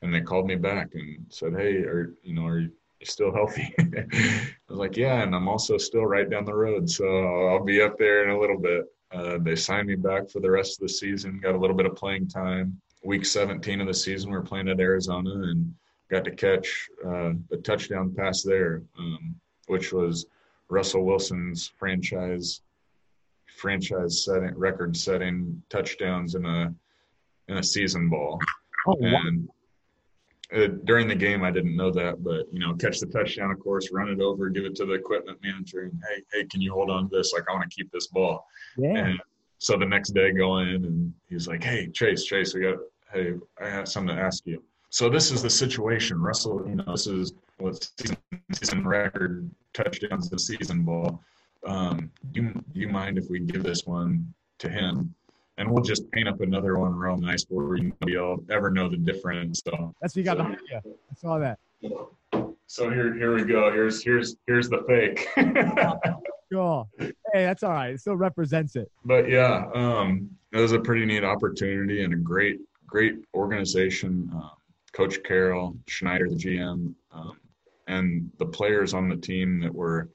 and they called me back and said, "Hey, are you know are you still healthy?" I was like, "Yeah," and I'm also still right down the road, so I'll be up there in a little bit. Uh, they signed me back for the rest of the season. Got a little bit of playing time. Week 17 of the season, we are playing at Arizona and got to catch uh, a touchdown pass there, um, which was Russell Wilson's franchise franchise setting record setting touchdowns in a in a season ball. Oh, and uh, during the game, I didn't know that, but you know, catch the touchdown, of course, run it over, give it to the equipment manager, and hey, hey, can you hold on to this? Like, I want to keep this ball. Yeah. And so the next day, go in, and he's like, hey, Chase, Chase, we got, hey, I have something to ask you. So this is the situation, Russell. You know, this is what season, season record touchdowns the season ball. Um, do you, do you mind if we give this one to him? And we'll just paint up another one real nice where nobody will ever know the difference. So that's what you got so, behind you. I saw that. So here, here we go. Here's here's here's the fake. cool. Hey, that's all right. It still represents it. But yeah, um, it was a pretty neat opportunity and a great great organization. Um, Coach Carroll Schneider, the GM, um, and the players on the team that were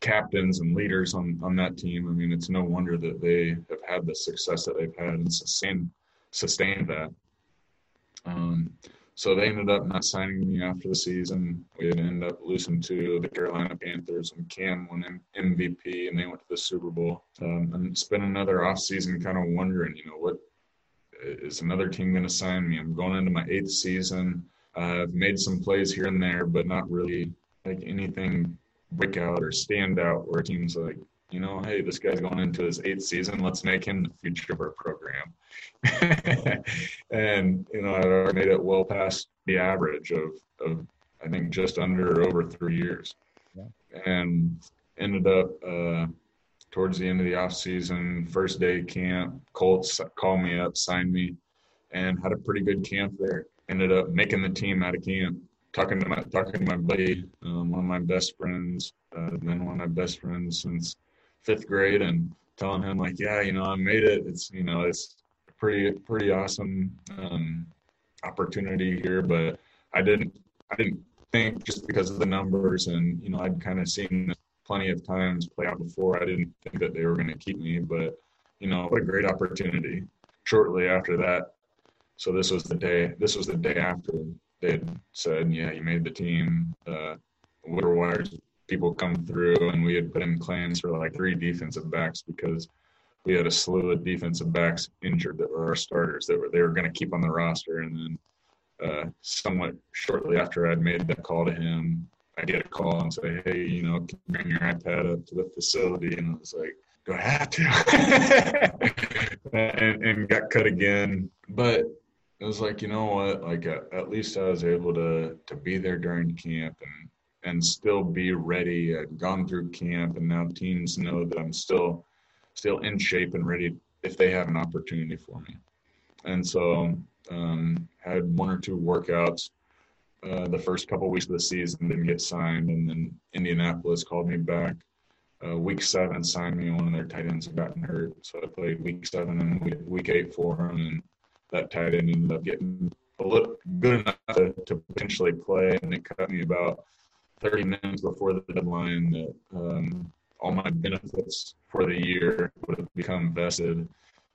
captains and leaders on, on that team. I mean, it's no wonder that they have had the success that they've had and sustained, sustained that. Um, so they ended up not signing me after the season. We ended up losing to the Carolina Panthers, and Cam won MVP, and they went to the Super Bowl. Um, and it's been another offseason kind of wondering, you know, what is another team going to sign me? I'm going into my eighth season. Uh, I've made some plays here and there, but not really like anything break out or standout where team's like, you know, hey, this guy's going into his eighth season. Let's make him the future of our program. and, you know, I made it well past the average of, of I think, just under over three years. Yeah. And ended up uh, towards the end of the off season, first day camp, Colts called me up, signed me, and had a pretty good camp there. Ended up making the team out of camp talking to my talking to my buddy, um, one of my best friends, uh, been one of my best friends since fifth grade, and telling him like, yeah, you know, I made it. It's you know, it's pretty pretty awesome um, opportunity here, but I didn't I didn't think just because of the numbers and you know I'd kind of seen plenty of times play out before. I didn't think that they were going to keep me, but you know, what a great opportunity. Shortly after that, so this was the day. This was the day after they had said, yeah, you made the team. Uh, waiver wires people come through, and we had put in claims for like three defensive backs because we had a slew of defensive backs injured that were our starters that were they were going to keep on the roster. And then, uh, somewhat shortly after I'd made that call to him, I get a call and say, hey, you know, can you bring your iPad up to the facility? And I was like, do I have to? and, and got cut again. But it was like you know what? Like at, at, least i was able to to be there during camp and and still be ready. I'd gone through camp and now teams know that i'm still still in shape and ready if they have an opportunity for me. And so um, had one or two workouts uh, the first couple weeks of the season didn't get signed and then indianapolis called me back uh, week seven signed me. One of their tight ends had gotten hurt so i played week seven and week, week eight for them and that tight end ended up getting a little good enough to, to potentially play, and it cut me about 30 minutes before the deadline that um, all my benefits for the year would have become vested.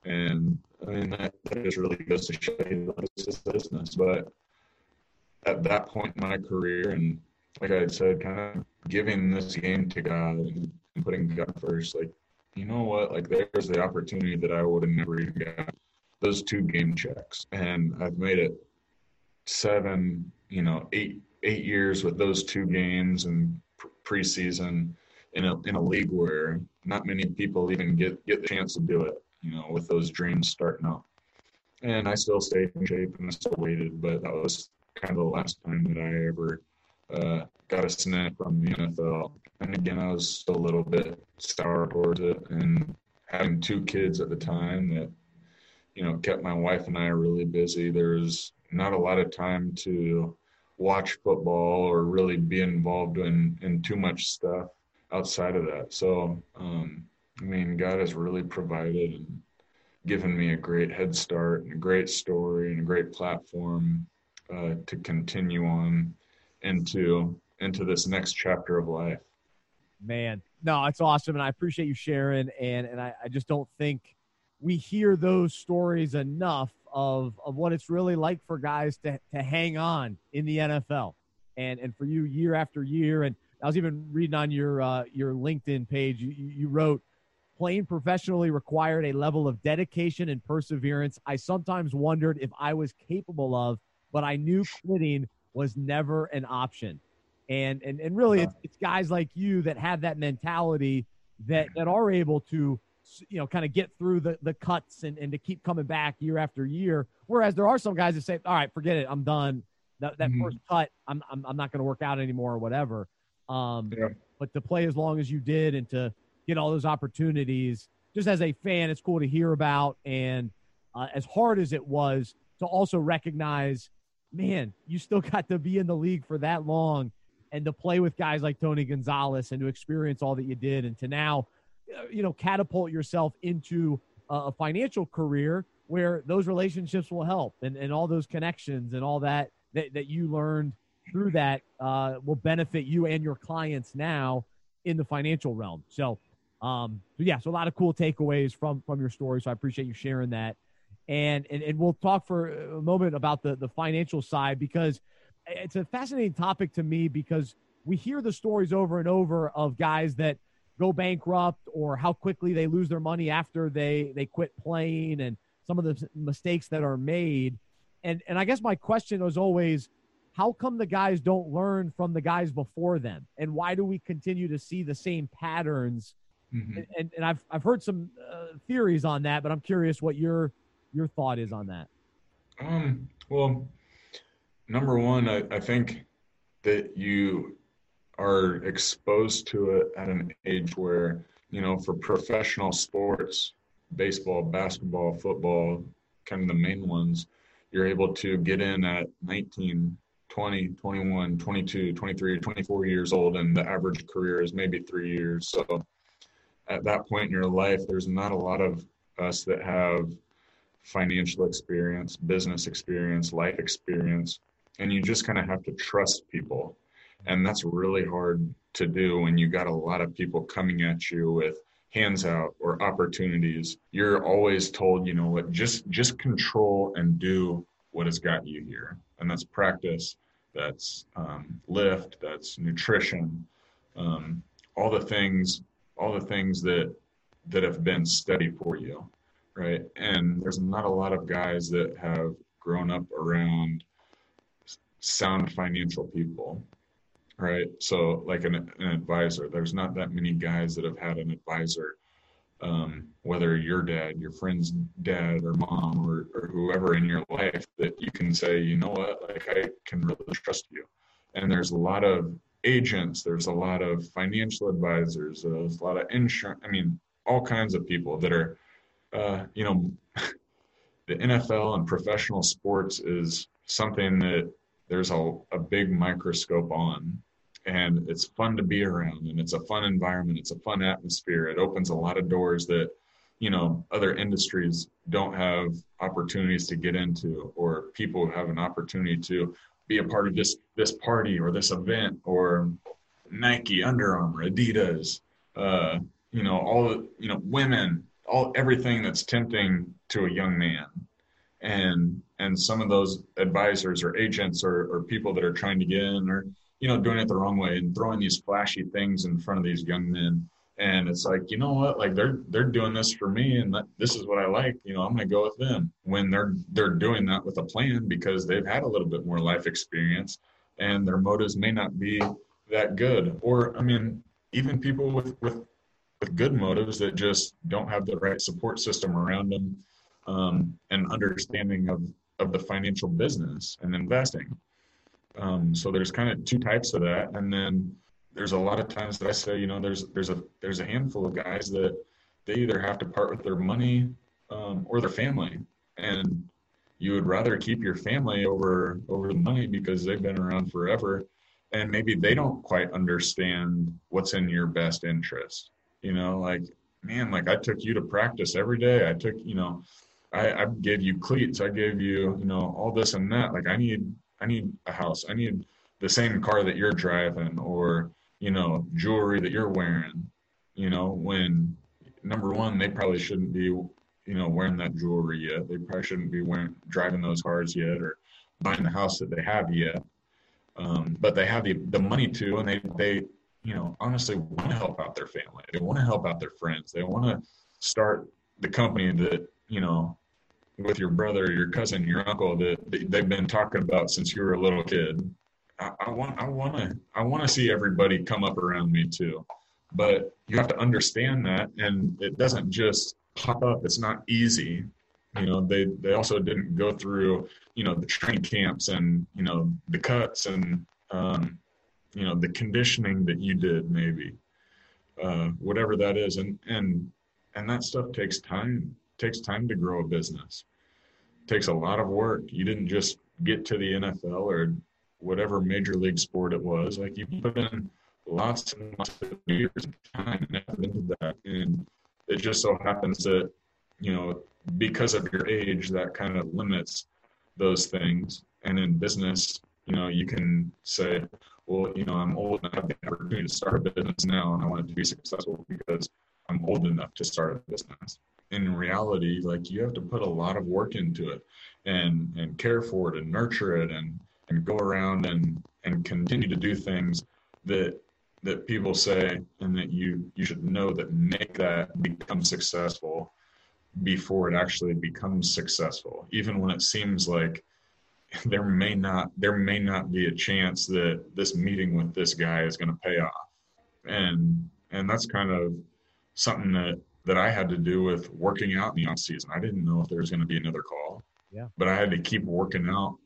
And I mean, that, that just really goes to show you this is business. But at that point in my career, and like I said, kind of giving this game to God and putting God first, like, you know what? Like, there's the opportunity that I would have never even got those two game checks, and I've made it seven, you know, eight eight years with those two games and preseason in a in a league where not many people even get get the chance to do it. You know, with those dreams starting up, and I still stayed in shape and I still waited, but that was kind of the last time that I ever uh, got a snap from the NFL. And again, I was a little bit sour towards it, and having two kids at the time that you know, kept my wife and I really busy. There's not a lot of time to watch football or really be involved in, in too much stuff outside of that. So, um, I mean, God has really provided and given me a great head start and a great story and a great platform uh, to continue on into into this next chapter of life. Man, no, it's awesome, and I appreciate you sharing. And and I, I just don't think we hear those stories enough of of what it's really like for guys to to hang on in the NFL, and and for you year after year. And I was even reading on your uh, your LinkedIn page, you, you wrote, "Playing professionally required a level of dedication and perseverance I sometimes wondered if I was capable of but I knew quitting was never an option. And and and really, it's, it's guys like you that have that mentality that that are able to you know kind of get through the the cuts and, and to keep coming back year after year whereas there are some guys that say all right forget it i'm done that, that mm-hmm. first cut i'm i'm, I'm not going to work out anymore or whatever um yeah. but to play as long as you did and to get all those opportunities just as a fan it's cool to hear about and uh, as hard as it was to also recognize man you still got to be in the league for that long and to play with guys like Tony Gonzalez and to experience all that you did and to now, you know, catapult yourself into a financial career where those relationships will help and, and all those connections and all that that, that you learned through that uh, will benefit you and your clients now in the financial realm. So, um, so yeah, so a lot of cool takeaways from from your story. So I appreciate you sharing that. And, and and we'll talk for a moment about the the financial side because it's a fascinating topic to me because we hear the stories over and over of guys that go bankrupt or how quickly they lose their money after they they quit playing and some of the mistakes that are made. And and i guess my question was always how come the guys don't learn from the guys before them? And why do we continue to see the same patterns? Mm-hmm. and, and, and i've i've heard some uh, theories on that but i'm curious what your your thought is on that. Um well number one, I, I think that you are exposed to it at an age where, you know, for professional sports, baseball, basketball, football, kind of the main ones, you're able to get in at 19, 20, 21, 22, 23, 24 years old, and the average career is maybe three years. So at that point in your life, there's not a lot of us that have financial experience, business experience, life experience and you just kind of have to trust people and that's really hard to do when you got a lot of people coming at you with hands out or opportunities. You're always told you know what just just control and do what has got you here. And that's practice that's um, lift that's nutrition um, all the things all the things that that have been steady for you right? And there's not a lot of guys that have grown up around sound financial people right? So like an, an advisor there's not that many guys that have had an advisor um, whether your dad your friend's dad or mom or, or whoever in your life that you can say you know what? Like i can really trust you. And there's a lot of agents there's a lot of financial advisors there's a lot of insurance i mean all kinds of people that are uh, you know the nfl and professional sports is something that there's a, a big microscope on and it's fun to be around and it's a fun environment it's a fun atmosphere. It opens a lot of doors that you know other industries don't have opportunities to get into or people have an opportunity to be a part of this this party or this event or nike under armour adidas uh, you know all the you know women all everything that's tempting to a young man. And and some of those advisors or agents or, or people that are trying to get in are you know doing it the wrong way and throwing these flashy things in front of these young men. And it's like you know what? Like they're they're doing this for me and that, this is what i like. You know i'm going to go with them when they're they're doing that with a plan because they've had a little bit more life experience and their motives may not be that good. Or i mean even people with with with good motives that just don't have the right support system around them um, and understanding of, of the financial business and investing. Um, so there's kind of two types of that. And then there's a lot of times that I say, you know, there's, there's a, there's a handful of guys that they either have to part with their money um, or their family. And you would rather keep your family over, over the money because they've been around forever. And maybe they don't quite understand what's in your best interest. You know, like, man, like I took you to practice every day. I took, you know, I, I gave you cleats. I gave you, you know, all this and that. Like I need, I need a house. I need the same car that you're driving or, you know, jewelry that you're wearing, you know, when number one, they probably shouldn't be, you know, wearing that jewelry yet. They probably shouldn't be wearing, driving those cars yet or buying the house that they have yet. Um, but they have the, the money to, and they, they, you know, honestly want to help out their family. They want to help out their friends. They want to start the company that, you know, with your brother, your cousin, your uncle that they've been talking about since you were a little kid. I, I want, I want to, I want to see everybody come up around me too. But you have to understand that, and it doesn't just pop up. It's not easy. You know, they they also didn't go through, you know, the training camps and you know the cuts and um, you know the conditioning that you did maybe, uh, whatever that is, and and and that stuff takes time. It takes time to grow a business takes a lot of work. You didn't just get to the NFL or whatever major league sport it was. Like you put in lots and lots of years of time and effort into that. And it just so happens that, you know, because of your age, that kind of limits those things. And in business, you know, you can say, well, you know, I'm old and I have the opportunity to start a business now and I want it to be successful because I'm old enough to start a business in reality, like you have to put a lot of work into it and and care for it and nurture it and and go around and and continue to do things that that people say and that you you should know that make that become successful before it actually becomes successful. Even when it seems like there may not there may not be a chance that this meeting with this guy is going to pay off. And and that's kind of something that that I had to do with working out in the off season. I didn't know if there was going to be another call. Yeah. But I had to keep working out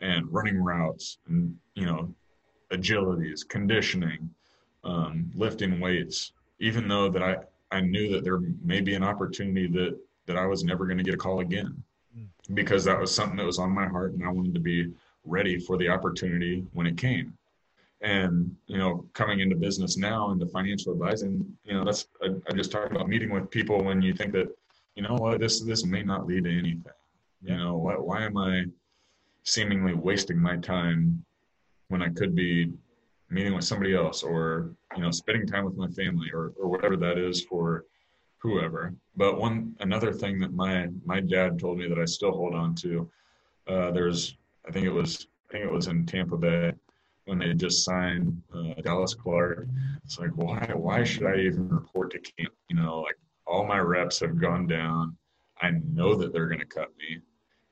and running routes and you know agilities, conditioning, um, lifting weights. Even though that I I knew that there may be an opportunity that that I was never going to get a call again mm. because that was something that was on my heart and I wanted to be ready for the opportunity when it came and you know coming into business now into financial advising you know that's I, I, just talked about meeting with people when you think that you know what this this may not lead to anything. You know why, why am i seemingly wasting my time when i could be meeting with somebody else or you know spending time with my family or, or whatever that is for whoever. But one another thing that my my dad told me that i still hold on to uh, there's i think it was i think it was in tampa bay when they just signed uh, Dallas Clark. It's like, why? Why should I even report to camp? You know, like all my reps have gone down. I know that they're going to cut me.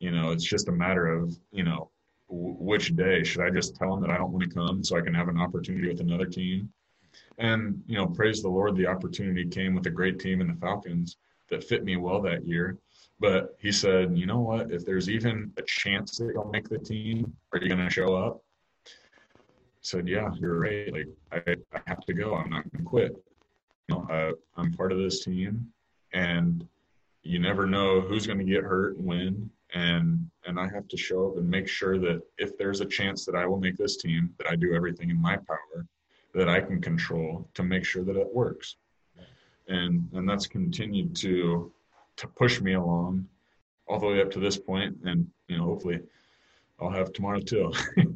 You know, it's just a matter of you know w- which day should I just tell them that I don't want to come so I can have an opportunity with another team. And you know, praise the Lord, the opportunity came with a great team in the Falcons that fit me well that year. But he said, you know what? If there's even a chance that you'll make the team, are you going to show up? Said, "Yeah, you're right. Like I, I have to go. I'm not going to quit. You know, uh, I'm part of this team, and you never know who's going to get hurt when, and and I have to show up and make sure that if there's a chance that I will make this team, that I do everything in my power that I can control to make sure that it works, and and that's continued to to push me along all the way up to this point, and you know, hopefully, I'll have tomorrow too."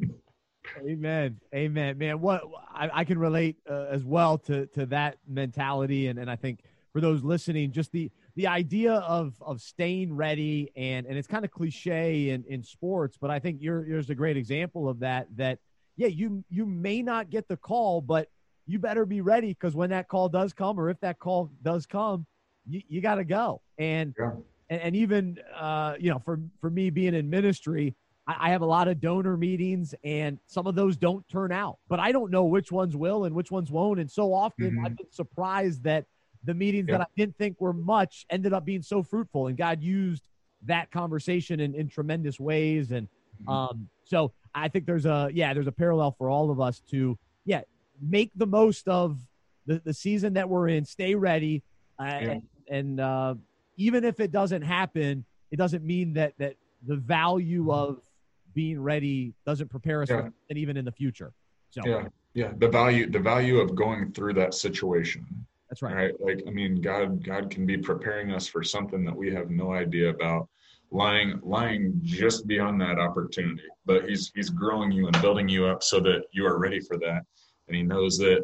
Amen. Amen. Man, what I, I can relate uh, as well to to that mentality, and and I think for those listening, just the the idea of of staying ready, and and it's kind of cliche in in sports, but I think you're you're a great example of that. That yeah, you you may not get the call, but you better be ready because when that call does come, or if that call does come, you, you got to go. And, yeah. and and even uh, you know, for for me being in ministry I, have a lot of donor meetings, and some of those don't turn out. But I don't know which ones will and which ones won't. And so often mm-hmm. I've been surprised that the meetings that I didn't think were much ended up being so fruitful, and God used that conversation in, in tremendous ways. And mm-hmm. um, so I think there's a yeah, there's a parallel for all of us to yeah make the most of the, the season that we're in, stay ready, uh, yeah. and, and uh, even if it doesn't happen, it doesn't mean that that the value of being ready doesn't prepare us yeah. for it even in the future. So yeah, yeah, the value the value of going through that situation. That's right. Right. Like I mean, God God can be preparing us for something that we have no idea about. Lying lying just beyond that opportunity. But he's he's growing you and building you up so that you are ready for that. And he knows that,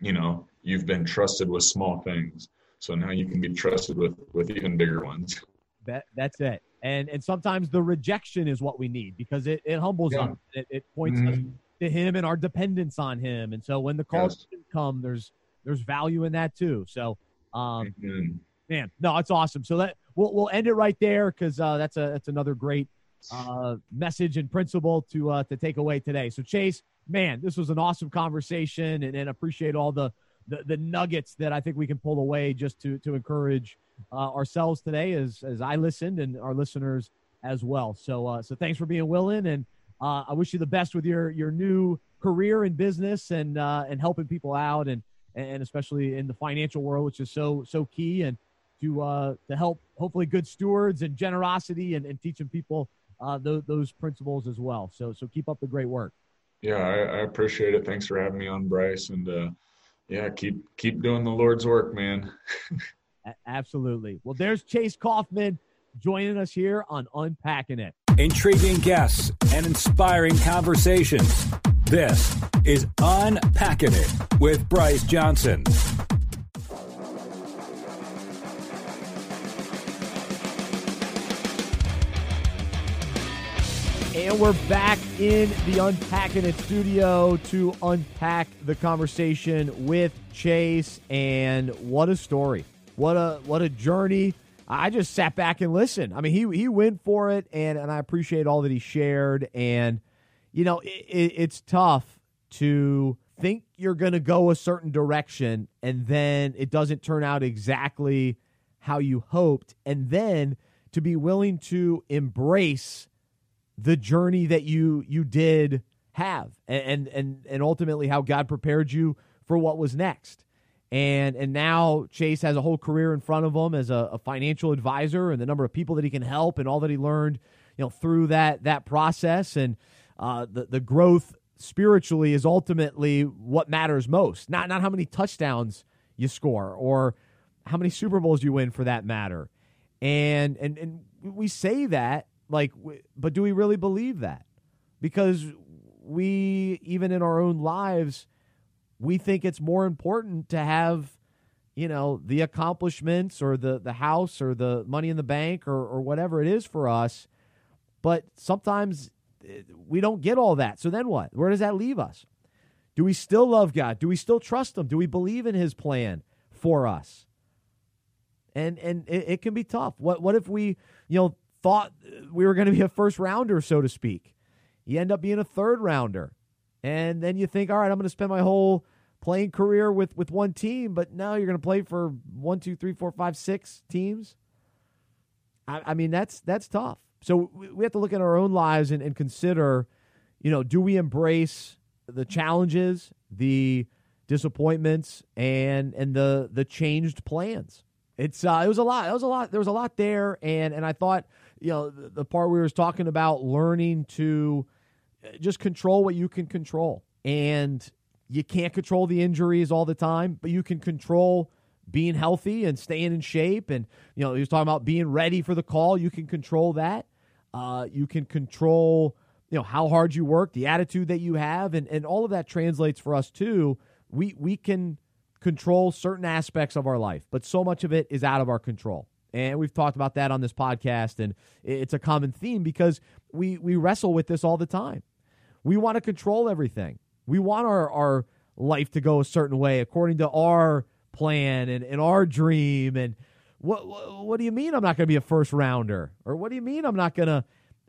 you know, you've been trusted with small things. So now you can be trusted with with even bigger ones. That that's it and and sometimes the rejection is what we need because it, it humbles yeah. us it, it points mm-hmm. us to him and our dependence on him and so when the calls yes. come there's there's value in that too so um mm-hmm. man no it's awesome so that we'll we'll end it right there because uh, that's a that's another great uh, message and principle to uh, to take away today. So Chase, man, this was an awesome conversation, and, and appreciate all the, the, the nuggets that I think we can pull away just to to encourage uh, ourselves today as as I listened and our listeners as well. So uh, so thanks for being willing, and uh, I wish you the best with your your new career in business and uh, and helping people out, and and especially in the financial world, which is so so key, and to uh, to help hopefully good stewards and generosity and, and teaching people uh, those, those principles as well. So so keep up the great work. Yeah, I, I appreciate it. Thanks for having me on, Bryce, and uh, yeah, keep keep doing the Lord's work, man. Absolutely. Well, there's Chase Coffman joining us here on Unpacking It. Intriguing guests and inspiring conversations. This is Unpacking It with Bryce Johnson. And we're back in the Unpacking It studio to unpack the conversation with Chase. And what a story! What a what a journey! I just sat back and listened. I mean, he he went for it, and and I appreciate all that he shared. And you know, it, it, it's tough to think you're going to go a certain direction, and then it doesn't turn out exactly how you hoped, and then to be willing to embrace the journey that you you did have and and and ultimately how God prepared you for what was next. And and now Chase has a whole career in front of him as a, a, financial advisor and the number of people that he can help and all that he learned, you know, through that that process and uh, the the growth spiritually is ultimately what matters most. Not not how many touchdowns you score or how many Super Bowls you win for that matter. And and and we say that like, but do we really believe that? Because we, even in our own lives, we think it's more important to have, you know, the accomplishments or the the house or the money in the bank or or whatever it is for us. But sometimes eh, we don't get all that. So then what? Where does that leave us? Do we still love God? Do we still trust Him? Do we believe in His plan for us? And and it, it can be tough. What what if we you know thought we were going to be a first rounder, so to speak. You end up being a third rounder. And then you think, all right, I'm going to spend my whole playing career with, with one team, but now you're going to play for one, two, three, four, five, six teams. I, I mean, that's that's tough. So we have to look at our own lives and, and consider, you know, do we embrace the challenges, the disappointments, and and the the changed plans? It's uh, it was a lot. It was a lot. There was a lot there, and and I thought you know the, the part we were talking about learning to just control what you can control. And you can't control the injuries all the time but you can control being healthy and staying in shape. And you know he was talking about being ready for the call. You can control that. Uh, you can control you know how hard you work the attitude that you have and, and all of that translates for us too. We we can control certain aspects of our life but so much of it is out of our control. And we've talked about that on this podcast, and it's a common theme because we, we wrestle with this all the time. We want to control everything. We want our, our life to go a certain way according to our plan and, and our dream. And what, what do you mean I'm not going to be a first rounder? Or what do you mean I'm not going to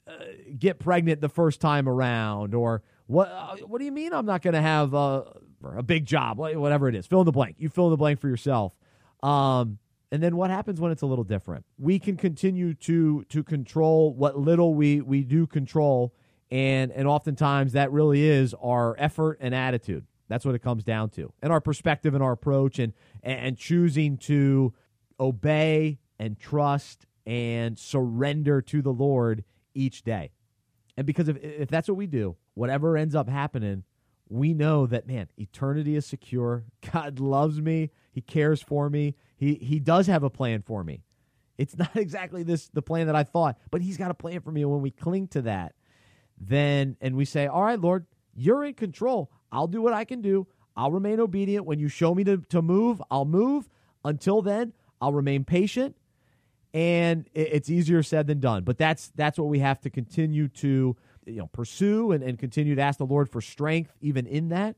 uh, get pregnant the first time around? Or what, uh, what do you mean I'm not going to have a, a big job? Whatever it is. Fill in the blank. You fill in the blank for yourself. Um, and then what happens when it's a little different? We can continue to to control what little we we do control, and and oftentimes that really is our effort and attitude. That's what it comes down to, and our perspective and our approach, and and choosing to obey and trust and surrender to the Lord each day. And because if if that's what we do, whatever ends up happening, we know that man, eternity is secure. God loves me. He cares for me he he does have a plan for me. It's not exactly this the plan that I thought, but he's got a plan for me. And when we cling to that, then and we say, All right, Lord, you're in control. I'll do what I can do. I'll remain obedient. When you show me to, to move, I'll move. Until then, I'll remain patient. And it's easier said than done. But that's that's what we have to continue to you know pursue and, and continue to ask the Lord for strength even in that.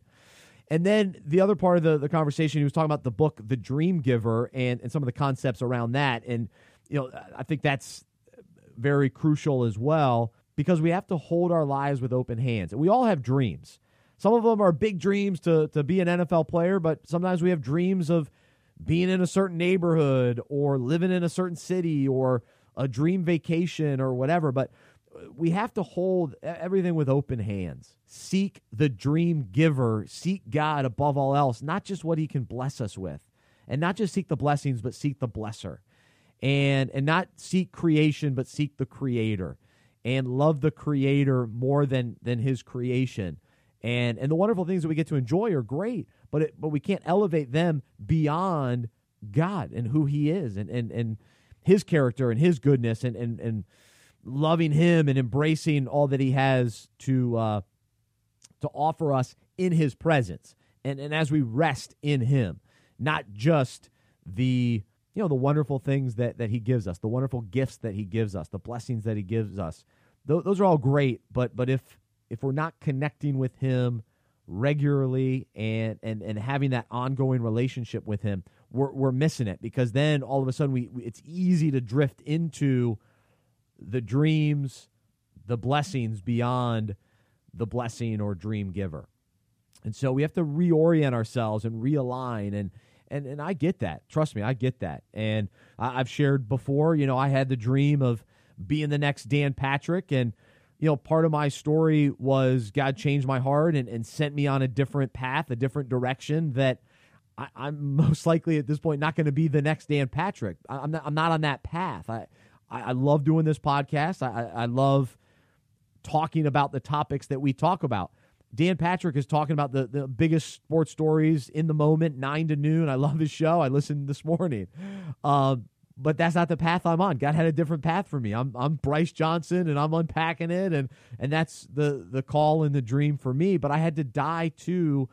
And then the other part of the, the conversation, he was talking about the book, The Dream Giver, and, and some of the concepts around that. And you know, I think that's very crucial as well because we have to hold our lives with open hands. And we all have dreams. Some of them are big dreams to, to be an NFL player, but sometimes we have dreams of being in a certain neighborhood or living in a certain city or a dream vacation or whatever. But we have to hold everything with open hands. Seek the dream giver, seek God above all else, not just what he can bless us with. And not just seek the blessings, but seek the blesser. And and not seek creation, but seek the creator. And love the creator more than than his creation. And and the wonderful things that we get to enjoy are great, but it, but we can't elevate them beyond God and who he is and and and his character and his goodness and and and loving him and embracing all that he has to uh, to offer us in his presence. And and as we rest in him not just the you know the wonderful things that that he gives us the wonderful gifts that he gives us the blessings that he gives us Th- those are all great. But but if if we're not connecting with him regularly and and and having that ongoing relationship with him we're we're missing it because then all of a sudden we it's easy to drift into the dreams, the blessings beyond the blessing or dream giver. And so we have to reorient ourselves and realign and and and I get that. Trust me, I get that. And I, have shared before, you know, I had the dream of being the next Dan Patrick and you know, part of my story was God changed my heart and, and sent me on a different path, a different direction that I, am most likely at this point not going to be the next Dan Patrick. I, am not, I'm not on that path. I, I, I love doing this podcast. I, I love talking about the topics that we talk about. Dan Patrick is talking about the, the biggest sports stories in the moment, nine to noon. I love his show. I listened this morning. Um, but that's not the path I'm on. God had a different path for me. I'm I'm Bryce Johnson and I'm unpacking it and and that's the the call and the dream for me. But I had to die to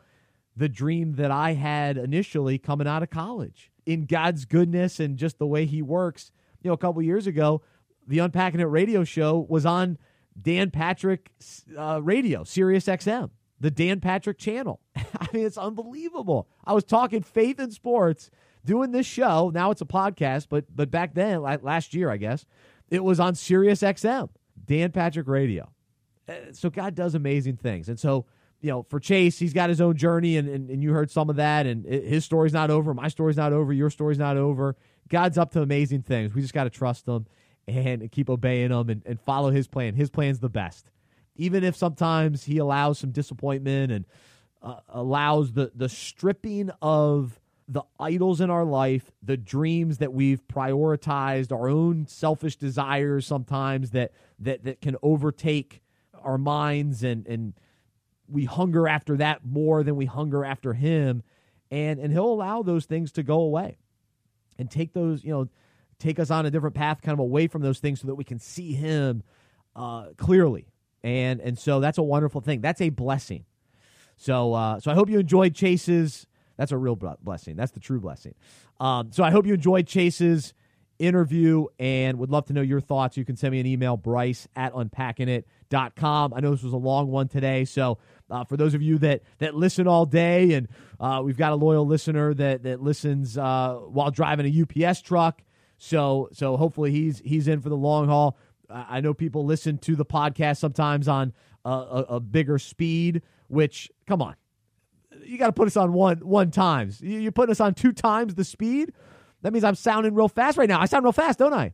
the dream that I had initially coming out of college. In God's goodness and just the way he works, know, a couple years ago, the Unpacking It radio show was on Dan Patrick uh, radio, Sirius XM, the Dan Patrick channel. I mean, it's unbelievable. I was talking faith and sports, doing this show. Now it's a podcast, but but back then, last year, I guess, it was on Sirius XM, Dan Patrick radio. Uh, so God does amazing things, and so you know, for Chase, he's got his own journey, and, and, and you heard some of that, and his story's not over. My story's not over. Your story's not over. God's up to amazing things. We just got to trust him and keep obeying him and, and follow his plan. His plan's the best. Even if sometimes he allows some disappointment and uh, allows the, the stripping of the idols in our life, the dreams that we've prioritized, our own selfish desires sometimes that that that can overtake our minds and and we hunger after that more than we hunger after him and and he'll allow those things to go away and take those, you know, take us on a different path, kind of away from those things, so that we can see Him uh, clearly. And and so that's a wonderful thing. That's a blessing. So uh, so I hope you enjoyed Chase's. That's a real blessing. That's the true blessing. Um, so I hope you enjoyed Chase's interview and would love to know your thoughts. You can send me an email, Bryce at unpackingit.com. I know this was a long one today, so uh, for those of you that that listen all day, and uh, we've got a loyal listener that that listens uh, while driving a UPS truck. So so hopefully he's he's in for the long haul. I know people listen to the podcast sometimes on a, a, a bigger speed. Which come on, you got to put us on one one times. You're putting us on two times the speed. That means I'm sounding real fast right now. I sound real fast, don't I?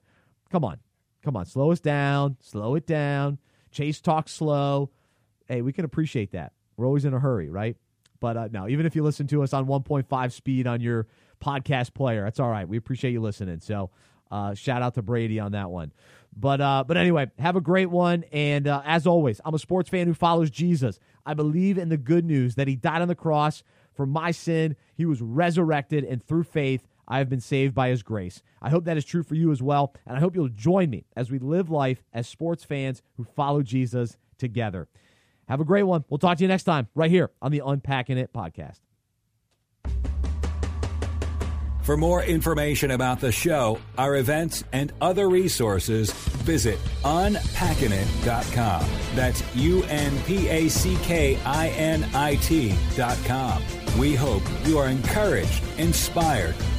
Come on, come on, slow us down, slow it down. Chase talks slow hey, we can appreciate that. We're always in a hurry, right? But uh, no, even if you listen to us on 1.5 speed on your podcast player, that's all right. We appreciate you listening. So uh, shout out to Brady on that one. But uh, but anyway, have a great one. And uh, as always, I'm a sports fan who follows Jesus. I believe in the good news that He died on the cross for my sin. He was resurrected, and through faith, I have been saved by His grace. I hope that is true for you as well, and I hope you'll join me as we live life as sports fans who follow Jesus together. Have a great one. We'll talk to you next time right here on the Unpacking It podcast. For more information about the show, our events, and other resources, visit unpackingit.com. That's U N P A C K I N I T.com. We hope you are encouraged, inspired,